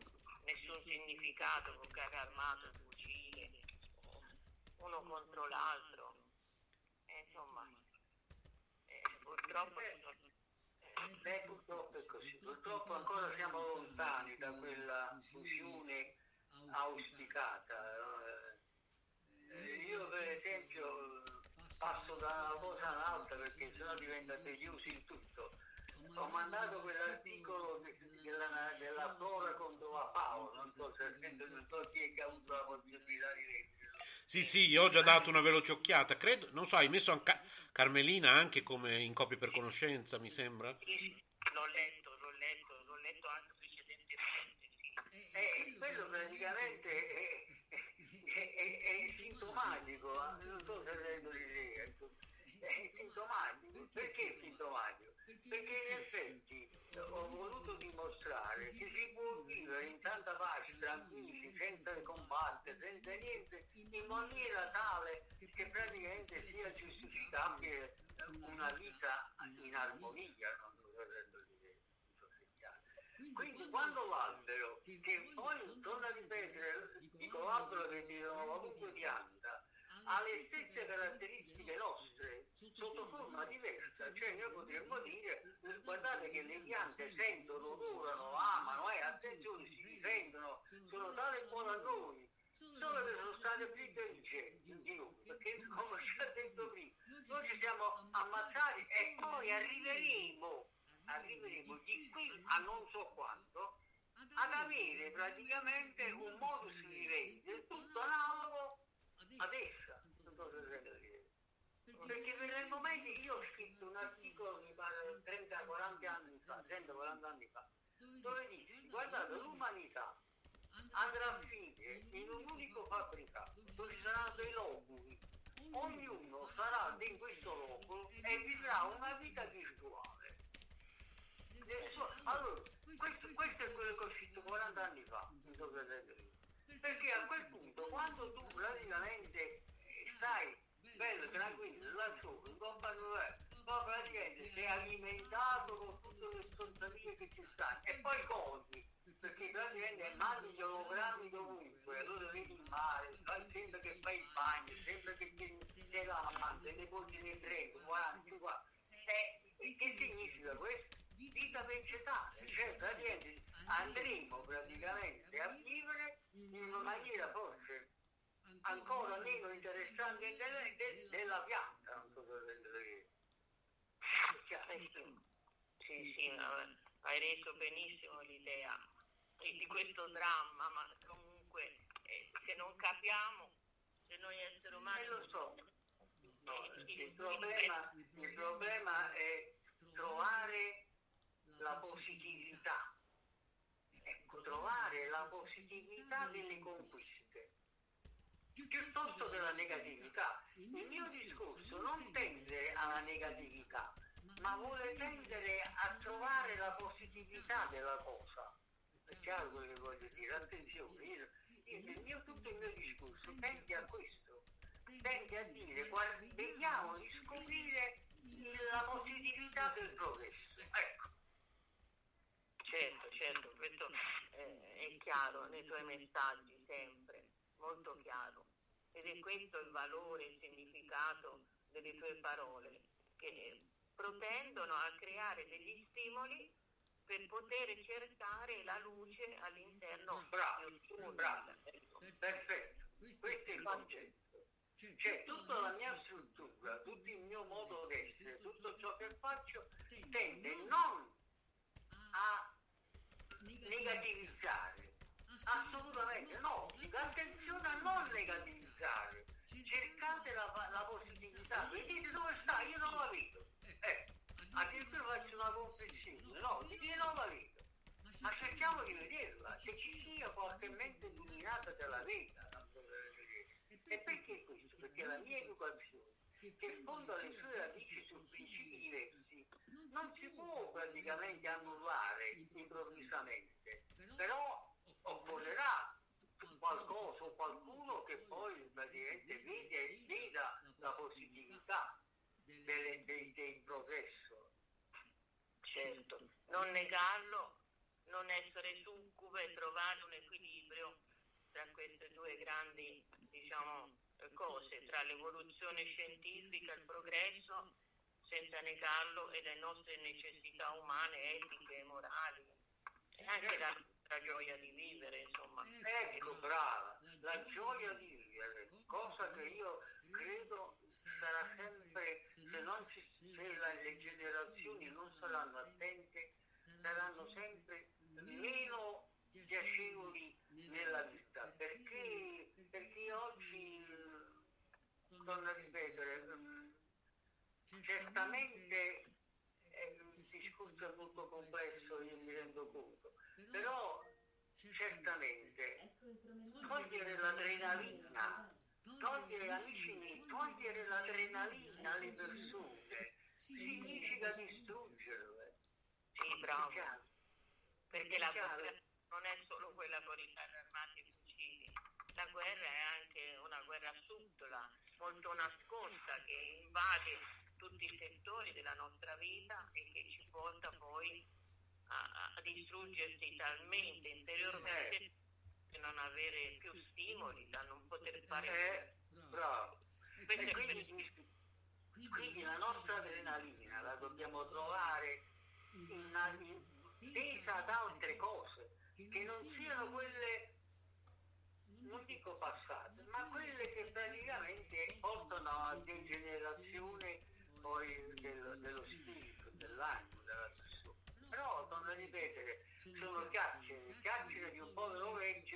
nessun significato con carro armato, fucile, uno contro l'altro. E, insomma, eh, purtroppo eh, Beh, purtroppo è così, purtroppo ancora siamo lontani da quella fusione auspicata. eh. Eh, Io per esempio passo da una cosa all'altra perché sennò diventa tedioso il tutto. Ho mandato quell'articolo de- della, della flora contro la fauna, non so se non so chi è che ha avuto la possibilità di leggerlo. Sì, sì, io ho già dato una veloce occhiata. Credo, non so, hai messo anche Carmelina anche come in copia per conoscenza, mi sembra? Sì, sì, l'ho letto, l'ho letto, l'ho letto anche precedentemente, sì. Eh, quello praticamente è, è- è- è sintomatico, eh, non so se rendo l'idea, è sintomatico. Perché è sintomatico? Perché in effetti ho voluto dimostrare che si può vivere in tanta pace, tranquilli, senza combattere, senza niente, in maniera tale che praticamente sia giustificabile una vita in armonia. Quindi quando l'albero, che poi torno a ripetere, dico l'albero che di qualunque pianta, ha le stesse caratteristiche nostre, sotto forma diversa, cioè noi potremmo dire, eh, guardate che le piante sentono, odorano, amano, e attenzione, si difendono, sono tale buone a noi, solo che sono state più intelligenti di noi, perché come ci ha detto prima, noi ci siamo ammazzati e poi arriveremo, arriveremo di qui a non so quanto, ad avere praticamente un modus vivendi tutto analogo ad essa. Non so se rendo l'idea. Perché per il momento io ho scritto un articolo, mi pare 30-40 anni fa, 30-40 anni fa, dove dice, guardate, l'umanità andrà a finire in un unico fabbricato, dove ci saranno dei loculi, ognuno sarà in questo loculo e vivrà una vita virtuale. Allora, questo, questo è quello che ho scritto 40 anni fa, perché a quel punto quando tu praticamente eh, stai bello, tranquillo, lassù, in compagnia, poi praticamente sei alimentato con tutte le stronzatine che ci stanno e poi cogli, perché praticamente mandi gli ologrammi dovunque, allora vedi il mare, sempre che fai il bagno, sempre che ti sei lavando, le porti nel greco, 40, 50. E, e che significa questo? Vita vegetale, cioè praticamente andremo praticamente a vivere in una maniera forse ancora meno interessante de- de- della pianta, Sì, sì, no, hai reso benissimo l'idea di questo dramma, ma comunque eh, se non capiamo, se noi esseri umani E lo so, no, il, problema, il problema è trovare la positività, ecco, trovare la positività delle conquiste, piuttosto che la negatività. Il mio discorso non tende alla negatività, ma vuole tendere a trovare la positività della cosa. È chiaro quello che voglio dire, attenzione, io, io il mio, tutto il mio discorso tende a questo, tende a dire guarda, vediamo di scoprire la positività del progresso. Ecco. Certo, certo, questo eh, è chiaro nei tuoi messaggi sempre, molto chiaro. Ed è questo il valore, il significato delle tue parole, che protendono a creare degli stimoli per poter cercare la luce all'interno Bravo, di bravo. Ecco. Perfetto, questo è il concetto. Cioè tutta la mia struttura, tutto il mio modo d'essere, tutto ciò che faccio tende non a negativizzare, assolutamente no, attenzione a non negativizzare, cercate la, la positività, vedete dove sta, io non la vedo. Eh, addirittura faccio una confessione, no, io non la vedo. Ma cerchiamo di vederla, che ci sia qualche mente illuminata della vita. E perché questo? Perché la mia educazione, che fonda le sue radici su principi diversi, non si può praticamente annullare improvvisamente, però qualcuno che poi praticamente vede, veda la positività delle- dei- del progresso. Certo, non negarlo, non essere succube, trovare un equilibrio tra queste due grandi, diciamo, cose, tra l'evoluzione scientifica, il progresso, senza negarlo, e le nostre necessità umane, etiche e morali, e anche la nostra gioia di vivere, insomma. Ecco, brava, la gioia di vivere, cosa che io credo sarà sempre, se, non ci, se la- le generazioni non saranno attente, saranno sempre meno piacevoli nella vita, perché, perché oggi, torno a ripetere, certamente eh, il discorso è molto complesso, io mi rendo conto, però certamente togliere l'adrenalina, togliere amici miei, togliere l'adrenalina alle persone significa distruggerle. Sì, bravo. Perché la guerra non è solo quella con i carri armati e fucili, la guerra è anche una guerra subdola, molto nascosta, che invade tutti i settori della nostra vita e che ci porta poi a, a distruggersi talmente interiormente da non avere più stimoli, da non poter fare Eh, bravo. Questo E è quindi, quindi la nostra adrenalina la dobbiamo trovare in, in, tesa ad altre cose, che non siano quelle, non dico passate, ma quelle che praticamente portano a degenerazione poi del- dello spirito, dell'animo, della persona. Però, torno a ripetere, sono chiacchiere, chiacchiere di un povero vecchio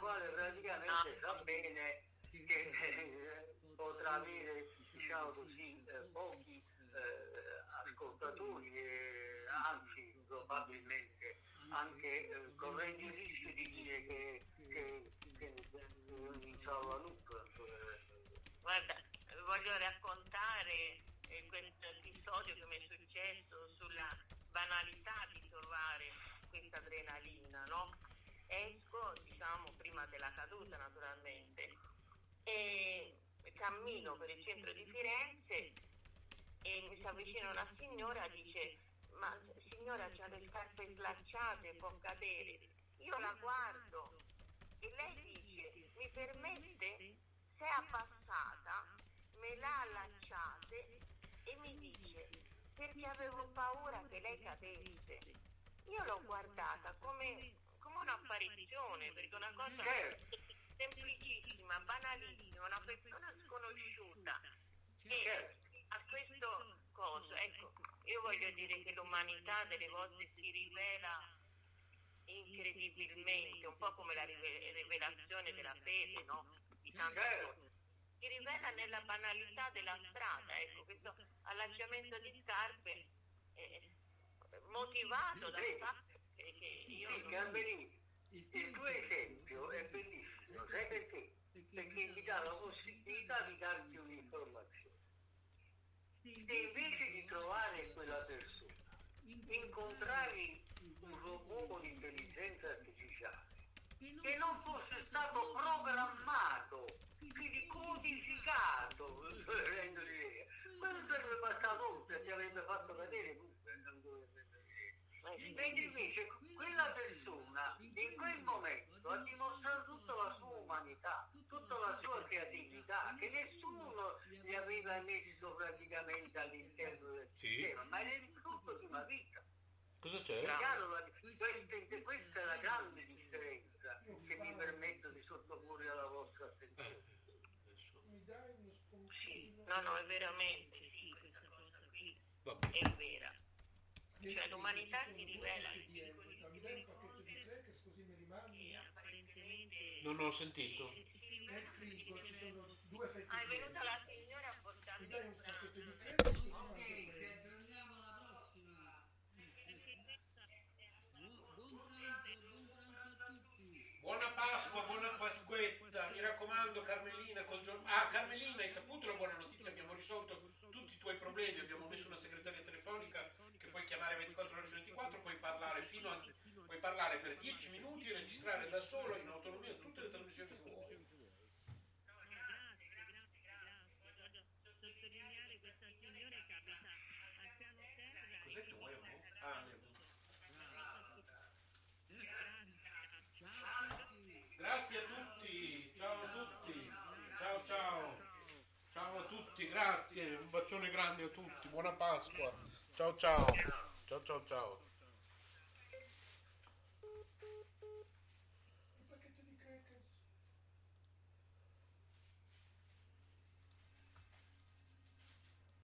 quale praticamente sa bene che eh, potrà avere, diciamo così, eh, pochi eh, ascoltatori, e anzi probabilmente anche eh, correndo il rischio di dire che, che, che, che salva nulla. Guarda, voglio raccontare eh, questo episodio che mi è successo sulla banalità di trovare questa adrenalina, no? Esco, prima della caduta naturalmente, e cammino per il centro di Firenze e mi si avvicina una signora dice ma signora c'ha le scarpe slacciate, può cadere. Io la guardo e lei dice mi permette? Se è abbassata, me l'ha allacciate e mi dice perché avevo paura che lei cadesse. Io l'ho guardata come un'apparizione, perché una cosa Certo. semplicissima, banalissima, una persona sconosciuta e Certo. a questo coso, ecco, io voglio dire che l'umanità delle volte si rivela incredibilmente, un po' come la rive- rivelazione della fede, no? Di tante Certo. cose. Si rivela nella banalità della strada, ecco, questo allacciamento di scarpe eh, motivato dal fatto non- Gambellini, il tuo esempio è bellissimo, sai perché? Perché ti dà la possibilità di darti un'informazione. se invece di trovare quella persona incontravi un robot con intelligenza artificiale che non fosse stato programmato, quindi codificato. Quello sarebbe passato oltre, ti avrebbe fatto vedere. Mentre invece quella persona in quel momento ha dimostrato tutta la sua umanità, tutta la sua creatività, che nessuno gli aveva messo praticamente all'interno del Sì. sistema, ma era il frutto di una vita. Cosa c'è? Questa, questa è la grande differenza che mi permetto di sottoporre alla vostra attenzione. Mi dai uno Sì, no, no, è veramente sì, questa cosa qui Vabbè. è vera. Cioè, l'umanità si rivela in mi dai un pacchetto di crackers così me li mandi? Non ho sentito. Nel frigo ci sono due fette Ah, è venuta la signora a portarmi Mi dai un pacchetto di crackers Ok, aggiorniamo alla prossima. Perché questa Buon, buon pranzo, buon pranzo a tutti. Buona Pasqua, buona Pasquetta, mi raccomando Carmelina col giorno... Ah Carmelina, hai saputo la buona notizia? Abbiamo risolto tutti i tuoi problemi, abbiamo messo una segretaria telefonica che puoi chiamare 24 ore su 24, puoi parlare fino a... parlare per 10 minuti e registrare da solo in autonomia tutte le trasmissioni che vuoi. No, grazie, grazie, grazie. Voglio sottolineare questa signora che abita al piano terra. Cos'è che vuoi? amore? Ah, ne- Ciao a tutti. Grazie a tutti, ciao a tutti, ciao ciao, ciao a tutti, grazie, un bacione grande a tutti, buona Pasqua, ciao ciao, ciao ciao ciao.